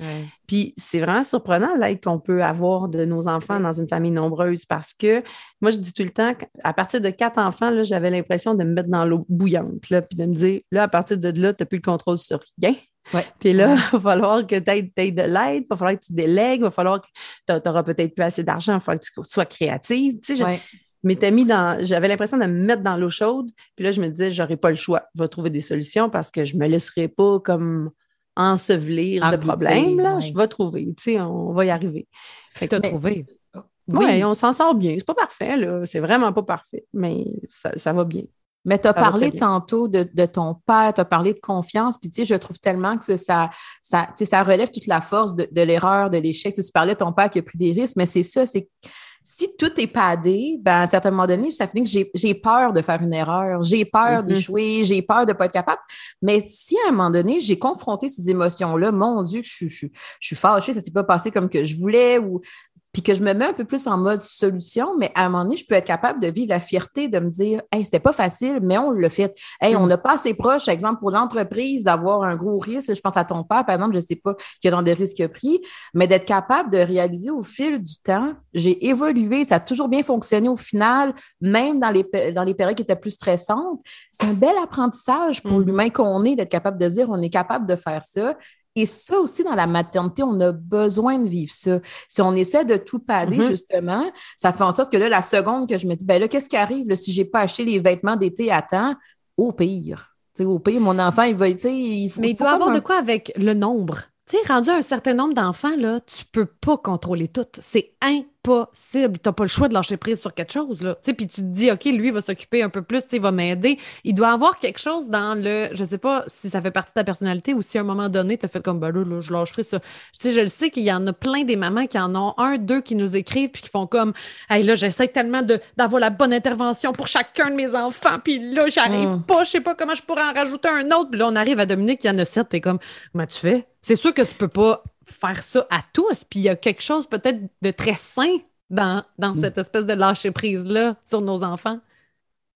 Puis c'est vraiment surprenant l'aide qu'on peut avoir de nos enfants dans une famille nombreuse parce que moi, je dis tout le temps, à partir de quatre enfants, j'avais l'impression de me mettre dans l'eau bouillante, là, puis de me dire, là, à partir de là, tu n'as plus le contrôle sur rien. Ouais. Puis là, il va falloir que tu aies, de l'aide, il va falloir que tu délègues, il va falloir que tu n'auras peut-être plus assez d'argent, il va falloir que tu sois créative. Tu sais, Ouais. M'étais mis dans. J'avais l'impression de me mettre dans l'eau chaude. Puis là, je me disais, j'aurais pas le choix. Je vais trouver des solutions parce que je me laisserai pas comme ensevelir de Engloutir, problèmes. Là. ouais. Je vais trouver. Tu sais, on va y arriver. Fait que t'as Mais- trouvé. Oui, on s'en sort bien. C'est pas parfait, là. C'est vraiment pas parfait, mais ça, ça va bien. Mais tu as Ça parlé tantôt de, de ton père, tu as parlé de confiance, puis tu sais, je trouve tellement que ça, ça, tu ça relève toute la force de, de l'erreur, de l'échec. Tu, sais, tu parlais de ton père qui a pris des risques, mais c'est ça, c'est si tout est padé, ben, à un certain moment donné, ça finit que j'ai- peur de faire une erreur, j'ai peur d'échouer, j'ai peur de ne pas être capable. Mais si à un moment donné, j'ai confronté ces émotions-là, mon Dieu, je, je suis fâchée, ça ne s'est pas passé comme que je voulais, ou puis que je me mets un peu plus en mode solution, mais à un moment donné, je peux être capable de vivre la fierté de me dire Hey, c'était pas facile, mais on l'a fait. Hey, on Mm. n'a pas assez proche, exemple, pour l'entreprise, d'avoir un gros risque. Je pense à ton père, par exemple, je ne sais pas quel genre de risque il a pris, mais d'être capable de réaliser au fil du temps, j'ai évolué, ça a toujours bien fonctionné au final, même dans les, dans les périodes qui étaient plus stressantes. C'est un bel apprentissage pour Mm. l'humain qu'on est, d'être capable de dire on est capable de faire ça. Et ça aussi, dans la maternité, on a besoin de vivre ça. Si on essaie de tout pader, Mhm. justement, ça fait en sorte que là, la seconde que je me dis, ben là, qu'est-ce qui arrive là, si je n'ai pas acheté les vêtements d'été à temps? Au pire. Tu sais, au pire, mon enfant, il va, tu sais, il faut. Mais il faut doit avoir un- de quoi avec le nombre. Tu sais, rendu à un certain nombre d'enfants, là, tu peux pas contrôler tout. C'est impossible. Tu n'as pas le choix de lâcher prise sur quelque chose. Là. Tu sais, Puis tu te dis, OK, lui, il va s'occuper un peu plus, tu sais, il va m'aider. Il doit avoir quelque chose dans le. Je sais pas si ça fait partie de ta personnalité ou si à un moment donné, tu as fait comme, ben là, là, je lâcherai ça. Tu sais, je le sais qu'il y en a plein des mamans qui en ont un, deux qui nous écrivent puis qui font comme, hey, là, j'essaie tellement d'avoir la bonne intervention pour chacun de mes enfants. Puis là, j'arrive Mm. pas. Je sais pas comment je pourrais en rajouter un autre. Puis là, on arrive à Dominique, il y en a sept. T'es comme, comment tu fais? C'est sûr que tu peux pas faire ça à tous. Puis il y a quelque chose peut-être de très sain dans, dans cette espèce de lâcher-prise-là sur nos enfants.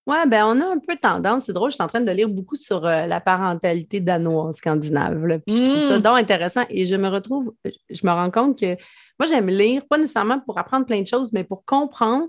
Oui, ben on a un peu tendance, c'est drôle, je suis en train de lire beaucoup sur euh, la parentalité danoise scandinave. là, puis je trouve ça Mm. donc intéressant et je me retrouve, je me rends compte que moi j'aime lire, pas nécessairement pour apprendre plein de choses, mais pour comprendre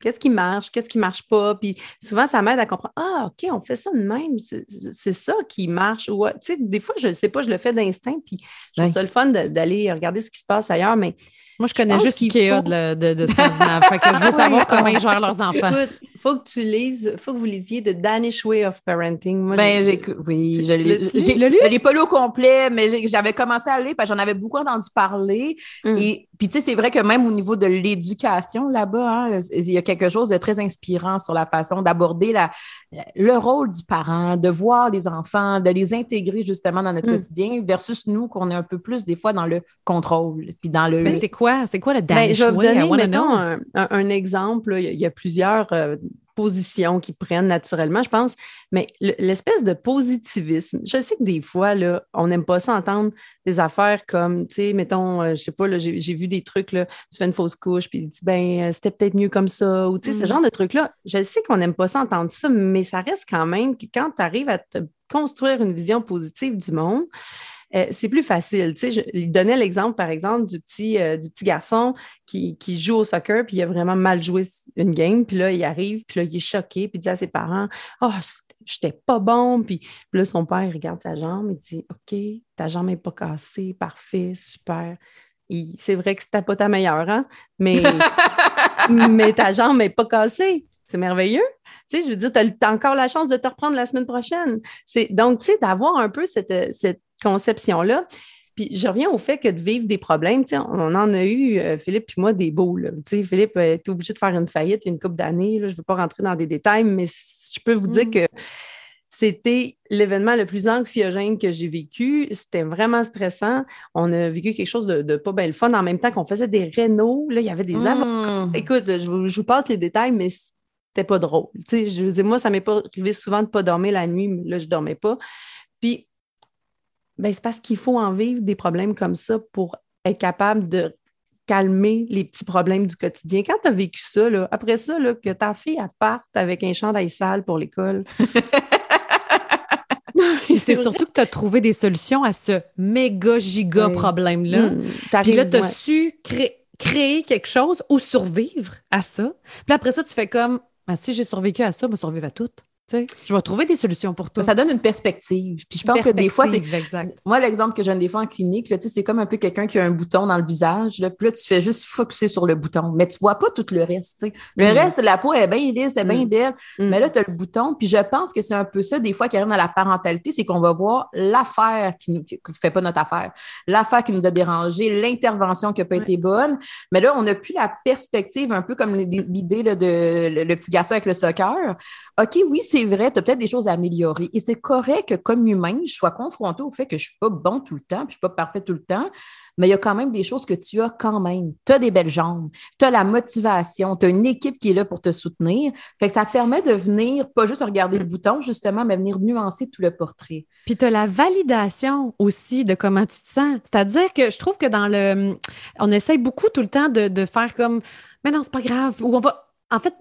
qu'est-ce qui marche, qu'est-ce qui marche pas. Puis souvent, ça m'aide à comprendre, ah, OK, on fait ça de même, c'est ça qui marche. Ou, tu sais, des fois, je ne sais pas, je le fais d'instinct, puis je trouve ça le fun d'aller regarder ce qui se passe ailleurs, mais Moi, je connais juste qu'il Ikea faut- de, de, de Scandinave. fait que je veux savoir comment ils gèrent leurs enfants. écoute, il faut que tu lises, il faut que vous lisiez The Danish Way of Parenting. Moi, Ben, j'ai- oui, Tu- je l'ai je l'ai pas lu au complet, mais j'avais commencé à le lire parce que j'en avais beaucoup entendu parler. Mm. Et puis, tu sais, c'est vrai que même au niveau de l'éducation là-bas, hein, il y a quelque chose de très inspirant sur la façon d'aborder la, le rôle du parent, de voir les enfants, de les intégrer justement dans notre Mm. quotidien versus nous, qu'on est un peu plus des fois dans le contrôle. Puis dans le. Mais c'est quoi? C'est quoi le Ben, Danish je vais vous donner, mettons, un, un- un exemple. là. Il y a- il y a plusieurs euh, position qu'ils prennent naturellement, je pense. Mais l'espèce de positivisme, je sais que des fois, là, on n'aime pas ça entendre des affaires comme, tu sais, mettons, euh, je sais pas, j'ai vu des trucs, là, tu fais une fausse couche, puis tu dis, ben, euh, c'était peut-être mieux comme ça, ou tu sais, ce mm. genre de trucs-là. Je sais qu'on n'aime pas ça entendre ça, mais ça reste quand même que quand tu arrives à te construire une vision positive du monde, euh, c'est plus facile. Tu sais, je lui donnais l'exemple, par exemple, du petit, euh, du petit garçon qui, joue au soccer, puis il a vraiment mal joué une game, puis là, il arrive, puis là, il est choqué, puis il dit à ses parents Oh, j'étais pas bon. Puis, là, son père regarde sa jambe, il dit OK, ta jambe n'est pas cassée, parfait, super. C'est vrai que c'était pas ta meilleure, hein? Mais, mais ta jambe n'est pas cassée. C'est merveilleux. Tu sais, je veux dire, tu as, encore la chance de te reprendre la semaine prochaine. Donc, tu sais, d'avoir un peu cette, cette conception-là. Puis je reviens au fait que de vivre des problèmes, on en a eu, euh, Philippe et moi, des beaux. Philippe est obligé de faire une faillite une couple d'années. Je ne veux pas rentrer dans des détails, mais je peux vous dire mm. que c'était l'événement le plus anxiogène que j'ai vécu. C'était vraiment stressant. On a vécu quelque chose de, pas bien le fun en même temps qu'on faisait des rénaux. Là, il y avait des mm. avocats. Écoute, je vous, passe les détails, mais c'était pas drôle. je veux dire, moi, ça m'est pas arrivé souvent de ne pas dormir la nuit, mais là, je ne dormais pas. Puis ben, c'est parce qu'il faut en vivre des problèmes comme ça pour être capable de calmer les petits problèmes du quotidien. Quand tu as vécu ça, après ça, là, que ta fille parte avec un chandail sale pour l'école. c'est surtout que tu as trouvé des solutions à ce méga giga problème-là. Mmh, Puis là, tu as su créer quelque chose ou survivre à ça. Puis après ça, tu fais comme ben, si j'ai survécu à ça, je vais survivre à tout je vais trouver des solutions pour toi. Ça donne une perspective. Puis je pense que des fois, c'est. Moi, l'exemple que je donne des fois en clinique, c'est comme un peu quelqu'un qui a un bouton dans le visage. Là, puis là, tu fais juste focuser sur le bouton. Mais tu vois pas tout le reste. Le mm. reste, la peau est bien lisse, est bien mm. belle. Mm. Mais là, tu as le bouton. Puis je pense que c'est un peu ça, des fois, qui arrive dans la parentalité, c'est qu'on va voir l'affaire qui ne fait pas notre affaire, l'affaire qui nous a dérangé, l'intervention qui n'a pas été bonne. Mais là, on n'a plus la perspective, un peu comme l'idée de le, le, petit garçon avec le soccer. OK, oui, c'est c'est vrai, tu as peut-être des choses à améliorer. Et c'est correct que, comme humain, je sois confronté au fait que je ne suis pas bon tout le temps, puis je ne suis pas parfait tout le temps, mais il y a quand même des choses que tu as quand même. Tu as des belles jambes, tu as la motivation, tu as une équipe qui est là pour te soutenir. Fait que ça permet de venir, pas juste regarder le bouton, justement, mais venir nuancer tout le portrait. Puis tu as la validation aussi de comment tu te sens. C'est-à-dire que je trouve que dans le. On essaye beaucoup tout le temps de, faire comme. Mais non, c'est pas grave. Ou on va. En fait,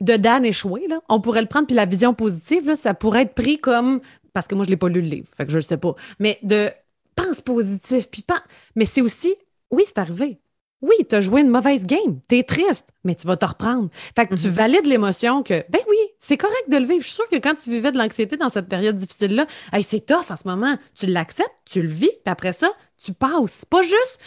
de Dan échoué, là, on pourrait le prendre, puis la vision positive, là, ça pourrait être pris comme, parce que moi, je ne l'ai pas lu le livre, fait que je ne sais pas, mais de pense positif, puis pas. Mais c'est aussi, oui, c'est arrivé. Oui, tu as joué une mauvaise game, tu es triste, mais tu vas te reprendre. Fait que tu mhm. valides l'émotion que, ben oui, c'est correct de le vivre. Je suis sûre que quand tu vivais de l'anxiété dans cette période difficile-là, c'est tough en ce moment. Tu l'acceptes, tu le vis, puis après ça, tu passes. Pas juste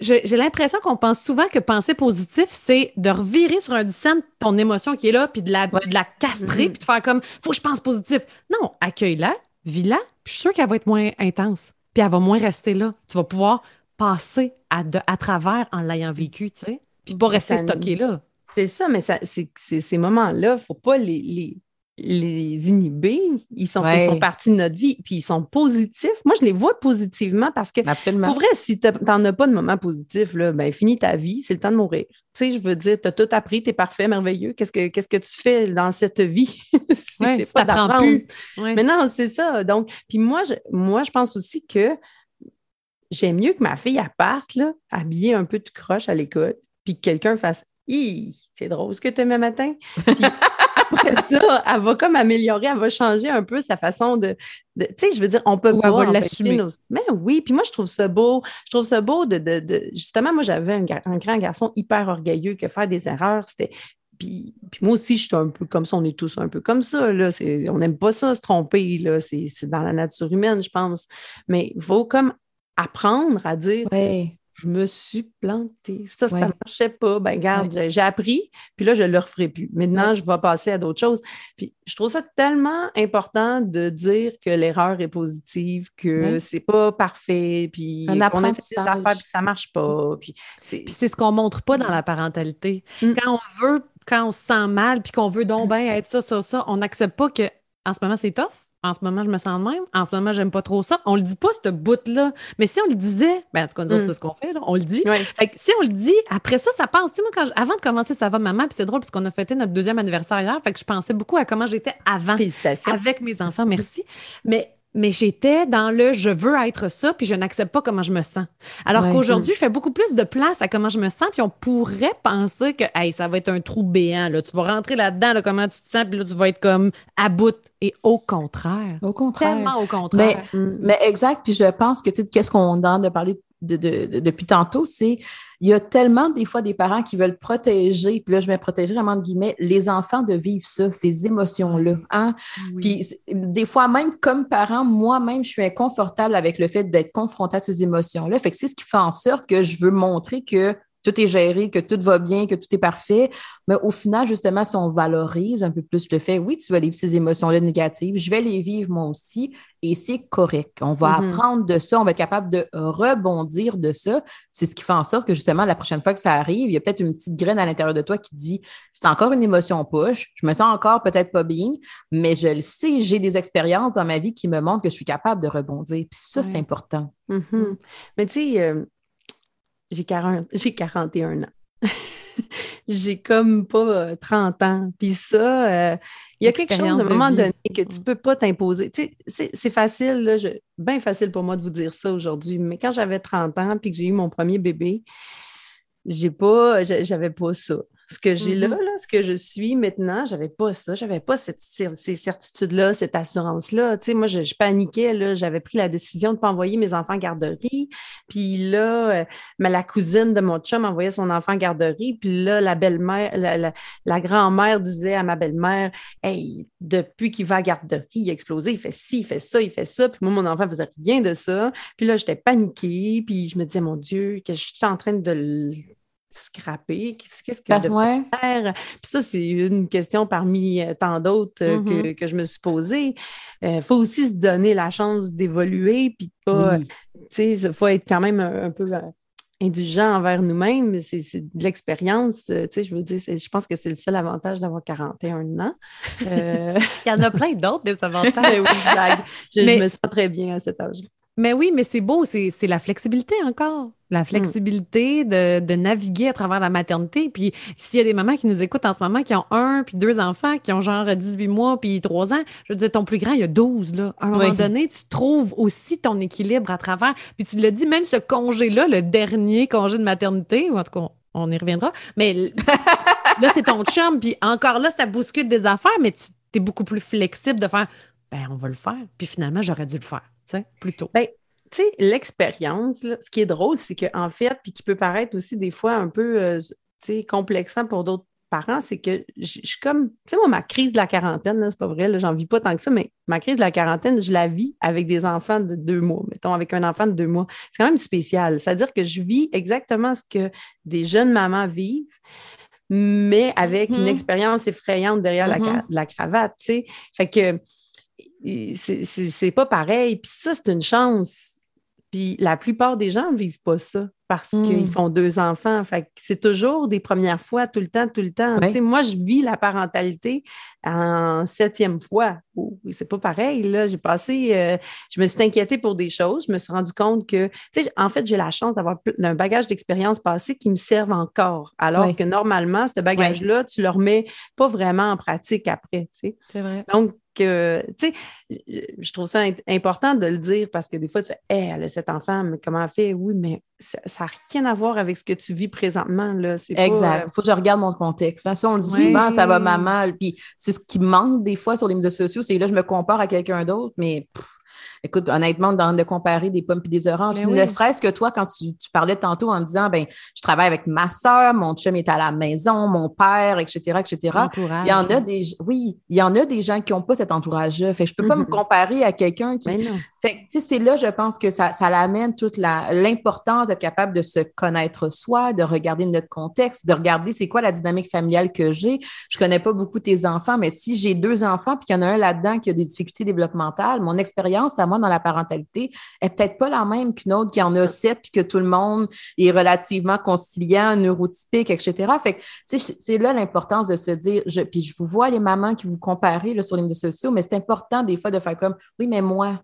j'ai l'impression qu'on pense souvent que penser positif, c'est de revirer sur un de ton émotion qui est là, puis de la, de la castrer, mm-hmm. puis de faire comme faut que je pense positif. Non, accueille-la, vis-la, puis je suis sûre qu'elle va être moins intense, puis elle va moins rester là. Tu vas pouvoir passer à, à travers en l'ayant vécu, tu sais, puis pas rester stocké là. C'est ça, mais ça, ces moments-là, il ne faut pas les, les inhiber, ils sont, font partie de notre vie, puis ils sont positifs. Moi, je les vois positivement parce que, Absolument. pour vrai, si tu n'en as pas de moment positif, là, ben, finis ta vie, c'est le temps de mourir. Tu sais, je veux dire, tu as tout appris, tu es parfait, merveilleux. Qu'est-ce que, qu'est-ce que tu fais dans cette vie? c'est pas d'apprendre. Mais non, c'est ça. Donc, puis moi, je, moi, je pense aussi que j'aime mieux que ma fille parte, là, habillée un peu de croche à l'école, puis que quelqu'un fasse c'est drôle ce que tu aimais matin. après ça, elle va comme améliorer, elle va changer un peu sa façon de. tu sais, je veux dire, on peut Ou pas l'assumer. Mais oui, puis moi, je trouve ça beau. Je trouve ça beau de. Justement, moi, j'avais un, grand garçon hyper orgueilleux que faire des erreurs, c'était. Puis, moi aussi, je suis un peu comme ça, on est tous un peu comme ça. Là. On n'aime pas ça, se tromper. Là. C'est, dans la nature humaine, je pense. Mais il faut comme apprendre à dire je me suis plantée. Ça, ça ne marchait pas. Ben, garde, j'ai appris, puis là, je ne le referai plus. Maintenant, je vais passer à d'autres choses. Puis, je trouve ça tellement important de dire que l'erreur est positive, que c'est pas parfait, puis qu'on a des affaires, puis ça marche pas. Puis c'est ce qu'on montre pas dans la parentalité. Mm. Quand on veut, quand on se sent mal, puis qu'on veut donc bien être ça, ça, ça, on n'accepte pas que en ce moment, c'est tough en ce moment, je me sens de même. En ce moment, j'aime pas trop ça. On le dit pas, ce bout-là. Mais si on le disait, ben, en tout cas, nous autres, Mm. c'est ce qu'on fait, là, on le dit. Fait que si on le dit, après ça, ça passe. Tu sais, moi, quand je- avant de commencer Ça va, maman, puis c'est drôle, parce qu'on a fêté notre deuxième anniversaire hier. Fait que je pensais beaucoup à comment j'étais avant Félicitations. avec mes enfants, merci. Mais, mais j'étais dans le je veux être ça, puis je n'accepte pas comment je me sens. Alors Ouais. qu'aujourd'hui, je fais beaucoup plus de place à comment je me sens, puis on pourrait penser que hey, ça va être un trou béant. Là. Tu vas rentrer là-dedans, là, comment tu te sens, puis là, tu vas être comme à bout. Et au contraire. Au contraire. Tellement au contraire. Mm. Mais exact, puis je pense que, tu sais, qu'est-ce qu'on a de parler de, de- de- depuis tantôt, c'est il y a tellement des fois des parents qui veulent protéger, puis là, je mets protéger vraiment de guillemets, les enfants de vivre ça, ces émotions-là. Hein? Oui. Puis des fois, même comme parent, moi-même, je suis inconfortable avec le fait d'être confrontée à ces émotions-là. Fait que c'est ce qui fait en sorte que je veux montrer que tout est géré, que tout va bien, que tout est parfait. Mais au final, justement, si on valorise un peu plus le fait, oui, tu vas vivre ces émotions-là négatives, je vais les vivre moi aussi, et c'est correct. On va Mhm. apprendre de ça, on va être capable de rebondir de ça. C'est ce qui fait en sorte que justement, la prochaine fois que ça arrive, il y a peut-être une petite graine à l'intérieur de toi qui dit c'est encore une émotion push, je me sens encore peut-être pas bien, mais je le sais, j'ai des expériences dans ma vie qui me montrent que je suis capable de rebondir. Puis ça, c'est important. Mhm. Mais tu sais, euh, j'ai 40 j'ai 41 ans. j'ai comme pas euh, 30 ans. Puis ça, euh, il y a quelque chose à un moment donné que tu peux pas t'imposer. Tu sais, c'est- facile, bien facile pour moi de vous dire ça aujourd'hui, mais quand j'avais 30 ans puis que j'ai eu mon premier bébé, j'ai pas, j'a- j'avais pas ça. Ce que j'ai là, Mhm. là, ce que je suis maintenant, j'avais pas ça. J'avais pas cette, ces certitudes-là, cette assurance-là. Tu sais, moi, je, je paniquais, là. J'avais pris la décision de pas envoyer mes enfants en garderie. Puis là, euh, mais la cousine de mon chum envoyait son enfant en garderie. Puis là, la belle-mère, la, la- la grand-mère disait à ma belle-mère, Hey, depuis qu'il va à la garderie, il a explosé, il fait ci, il fait ça, il fait ça. Puis moi, mon enfant faisait rien de ça. Puis là, j'étais paniquée. Puis je me disais, mon Dieu, que je suis en train de le scraper. Qu'est-ce qu'est-ce que je devrais Ouais. faire? Puis ça, c'est une question parmi euh, tant d'autres euh, que, Mhm. que je me suis posée. Il faut aussi se donner la chance d'évoluer, puis pas, Oui. tu sais, il faut être quand même un, un peu euh, indulgent envers nous-mêmes. C'est de l'expérience, euh, tu sais, je veux dire, je pense que c'est le seul avantage d'avoir 41 ans. Euh, Il y en a plein d'autres des avantages. oui, je blague. Je, me sens très bien à cet âge-là. Mais oui, mais c'est beau, c'est la flexibilité encore. La flexibilité de, de naviguer à travers la maternité. Puis s'il y a des mamans qui nous écoutent en ce moment, qui ont un, puis deux enfants, qui ont genre 18 mois, puis 3 ans, je veux dire, ton plus grand, il y a 12, là. À un moment donné, tu trouves aussi ton équilibre à travers. Puis tu l'as dit, même ce congé-là, le dernier congé de maternité, ou en tout cas, on y reviendra, mais là, c'est ton chum, puis encore là, ça bouscule des affaires, mais tu es beaucoup plus flexible de faire, ben, on va le faire. Puis finalement, j'aurais dû le faire, tu sais, plus tôt. tu sais, l'expérience, ce qui est drôle, c'est qu'en fait, puis qui peut paraître aussi des fois un peu, euh, tu sais, complexant pour d'autres parents, c'est que je suis comme, tu sais, moi, ma crise de la quarantaine, c'est pas vrai, j'en vis pas tant que ça, mais ma crise de la quarantaine, je la vis avec des enfants de deux mois, mettons, avec un enfant de deux mois. C'est quand même spécial. C'est-à-dire que je vis exactement ce que des jeunes mamans vivent, mais avec une Mhm. expérience effrayante derrière la, Mhm. ca- la cravate, tu sais. Fait que c'est- pas pareil. Puis ça, c'est une chance. Puis la plupart des gens ne vivent pas ça parce Mm. qu'ils font deux enfants. Fait que c'est toujours des premières fois, tout le temps, tout le temps. Moi, je vis la parentalité en septième fois. Oh, c'est pas pareil. Là, j'ai passé, euh, je me suis inquiétée pour des choses. Je me suis rendu compte que, tu sais, en fait, j'ai la chance d'avoir un bagage d'expérience passée qui me servent encore. Alors que normalement, ce bagage-là, tu le remets pas vraiment en pratique après. C'est vrai. Donc, euh, tu sais, je trouve ça important de le dire parce que des fois, tu fais, Hey, elle a cet enfant, mais comment elle fait? Oui, mais ça n'a rien à voir avec ce que tu vis présentement. Là. Exact. euh, Faut que je regarde mon contexte. hein. Ça, on le dit souvent, ça va maman. Puis c'est ce qui manque des fois sur les médias sociaux, c'est là, je me compare à quelqu'un d'autre, mais pff, écoute, honnêtement, dans, de comparer des pommes et des oranges, Mais ne serait-ce que toi, quand tu, tu parlais tantôt en disant, ben, je travaille avec ma soeur, mon chum est à la maison, mon père, etc., etc. Entourage. Il y en a des, oui, il y en a des gens qui n'ont pas cet entourage-là. Fait que je peux pas me comparer à quelqu'un qui, non. Fait que, c'est là, je pense que ça, ça l'amène toute l'importance d'être capable de se connaître soi, de regarder notre contexte, de regarder c'est quoi la dynamique familiale que j'ai. Je connais pas beaucoup tes enfants, mais si j'ai deux enfants puis qu'il y en a un là-dedans qui a des difficultés développementales, mon expérience à moi dans la parentalité est peut-être pas la même qu'une autre qui en a sept puis que tout le monde est relativement conciliant, neurotypique, etc. Fait que, c'est là l'importance de se dire, je, puis je vous vois les mamans qui vous comparez sur les médias sociaux, mais c'est important des fois de faire comme, oui, mais moi,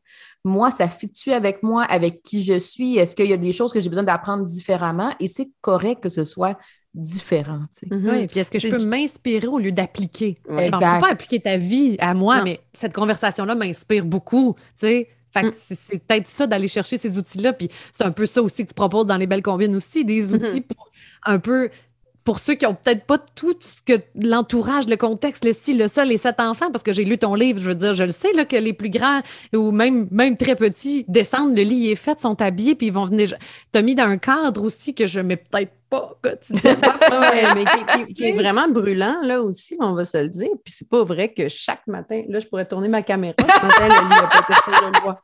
moi, ça fit-tu avec moi, avec qui je suis? Est-ce qu'il y a des choses que j'ai besoin d'apprendre différemment? Et c'est correct que ce soit différent. Mhm. Oui, puis est-ce que je peux m'inspirer au lieu d'appliquer? Je ne peux pas appliquer ta vie à moi, mais cette conversation-là m'inspire beaucoup. Fait que mm. c'est peut-être ça d'aller chercher ces outils-là. Puis c'est un peu ça aussi que tu proposes dans les belles combines aussi, des outils mhm. pour un peu pour ceux qui ont peut-être pas tout ce que l'entourage, le contexte, le style, le sol, les sept enfants, parce que j'ai lu ton livre, je veux dire, je le sais là, que les plus grands ou même, même très petits descendent, le lit est fait, sont habillés, puis ils vont venir. T'as mis dans un cadre aussi que je mets peut-être pas quotidiennement. mais qui, est vraiment brûlant, là aussi, on va se le dire. Puis c'est pas vrai que chaque matin, là, je pourrais tourner ma caméra. Ce matin, le lit.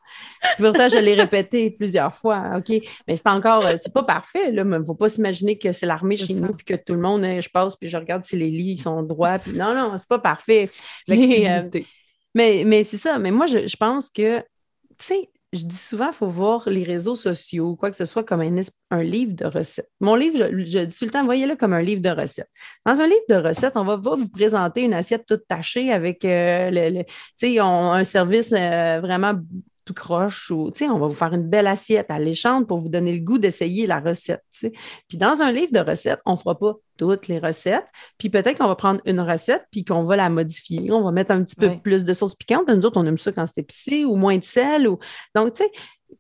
Pourtant, je l'ai répété plusieurs fois, OK? Mais c'est encore, euh, c'est pas parfait, là. Mais il faut pas s'imaginer que c'est l'armée chez nous, puis que tout le monde, euh, je passe, puis je regarde si les lits sont droits. Puis non, non, c'est pas parfait. Euh, mais, mais, c'est ça. Mais moi, je, je pense que, tu sais, je dis souvent, il faut voir les réseaux sociaux, quoi que ce soit, comme un, livre de recettes. Mon livre, je, dis tout le temps, voyez-le comme un livre de recettes. Dans un livre de recettes, on va, vous présenter une assiette toute tachée avec euh, le, un service euh, vraiment tout croche ou, on va vous faire une belle assiette alléchante pour vous donner le goût d'essayer la recette, Puis dans un livre de recettes, on ne fera pas toutes les recettes, puis peut-être qu'on va prendre une recette puis qu'on va la modifier. On va mettre un petit peu plus de sauce piquante. Nous autres, on aime ça quand c'est épicé ou moins de sel. Ou... Donc, tu sais,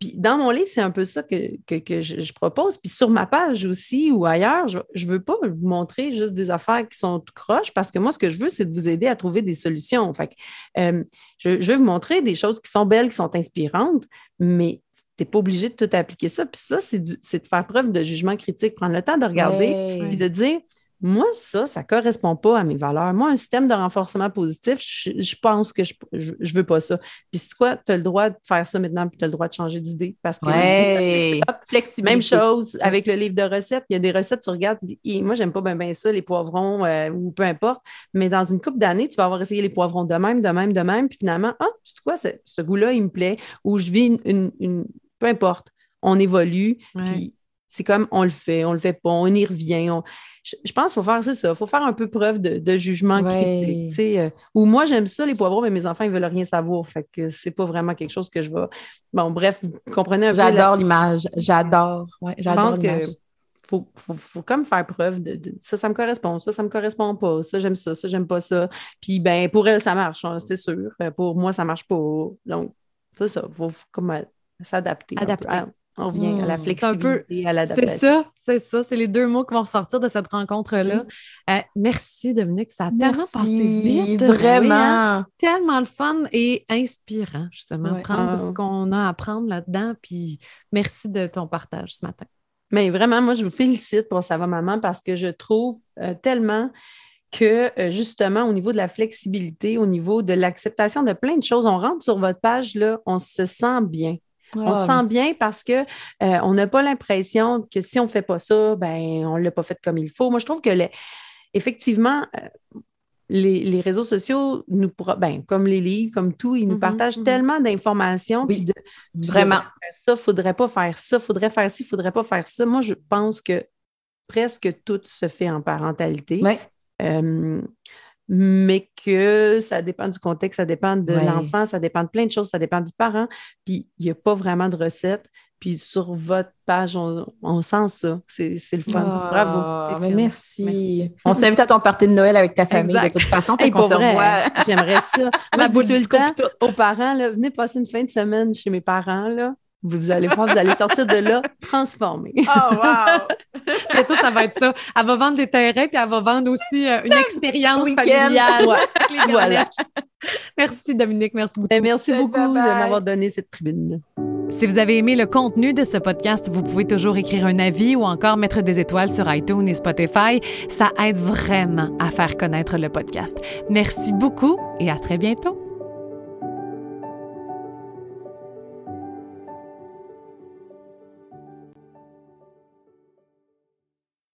puis dans mon livre, c'est un peu ça que, je, propose. Puis sur ma page aussi ou ailleurs, je ne veux pas vous montrer juste des affaires qui sont croches parce que moi, ce que je veux, c'est de vous aider à trouver des solutions. Fait euh, je, je, veux vous montrer des choses qui sont belles, qui sont inspirantes, mais tu n'es pas obligé de tout appliquer ça. Puis ça, c'est de faire preuve de jugement critique, prendre le temps de regarder et de dire moi, ça, ça ne correspond pas à mes valeurs. Moi, un système de renforcement positif, je, pense que je ne veux pas ça. Puis c'est quoi? Tu as le droit de faire ça maintenant, puis tu as le droit de changer d'idée. Parce que ouais. Même chose avec le livre de recettes. Il y a des recettes, tu regardes, tu dis, moi, j'aime pas bien ça, les poivrons, euh, ou peu importe. Mais dans une couple d'années, tu vas avoir essayé les poivrons de même, de même, de même. Puis finalement, ah, tu sais quoi, ce goût-là, il me plaît. Ou je vis une, peu importe. On évolue. Puis c'est comme on le fait, on le fait pas, on y revient. Je, pense qu'il faut faire ça. Il faut faire un peu preuve de, jugement critique. Euh, ou moi, j'aime ça, les poivrons, mais mes enfants, ils veulent rien savoir. Fait que c'est pas vraiment quelque chose que je vais. Bon, bref, vous comprenez un peu. J'adore l'image. J'adore. je pense que faut, faut, comme faire preuve de, ça, ça me correspond, ça, ça me correspond pas, ça, j'aime ça, ça, j'aime pas ça. Puis, ben, pour elle, ça marche, hein, c'est sûr. Pour moi, ça marche pas. Donc, c'est ça. Il faut, comme euh, s'adapter. Adapter. On revient à la hmm. flexibilité, à l'adaptation. C'est ça, c'est ça. C'est les deux mots qui vont ressortir de cette rencontre-là. Hmm. Euh, merci, Dominique. Ça a tellement passé vite. Vraiment. Hein. Tellement le fun et inspirant, justement. Prendre ce ah. qu'on a à apprendre là-dedans. Puis merci de ton partage ce matin. Mais vraiment, moi, je vous félicite pour Ça va, maman, parce que je trouve euh, tellement que euh, justement, au niveau de la flexibilité, au niveau de l'acceptation de plein de choses, on rentre sur votre page, là, on se sent bien on se ah, sent bien parce qu'on euh, on n'a pas l'impression que si on ne fait pas ça, ben, on ne l'a pas fait comme il faut. Moi, je trouve que effectivement, euh, les, réseaux sociaux, nous ben, comme les livres, comme tout, ils nous mm-hmm, partagent mm-hmm. tellement d'informations. Oui, vraiment. Ça, il ne faudrait pas faire ça, il faudrait faire ci, il ne faudrait pas faire ça. Moi, je pense que presque tout se fait en parentalité. Oui. Euh, mais que ça dépend du contexte, ça dépend de l'enfant, ça dépend de plein de choses, ça dépend du parent. Puis il n'y a pas vraiment de recette. Puis sur votre page, on, sent ça. C'est le fun. Oh, Bravo. merci. On s'invite à ton party de Noël avec ta famille de toute façon. Hey, J'aimerais ça. Moi, je dis tout le temps aux parents, là, venez passer une fin de semaine chez mes parents. Là. Vous allez voir, vous allez sortir de là transformé. Oh, wow! Et tout, ça va être ça. Elle va vendre des terrains, puis elle va vendre aussi euh, une expérience familiale. voilà. Merci, Dominique. Merci beaucoup. Ben, merci beaucoup de m'avoir donné cette tribune. Si vous avez aimé le contenu de ce podcast, vous pouvez toujours écrire un avis ou encore mettre des étoiles sur iTunes et Spotify. Ça aide vraiment à faire connaître le podcast. Merci beaucoup et à très bientôt.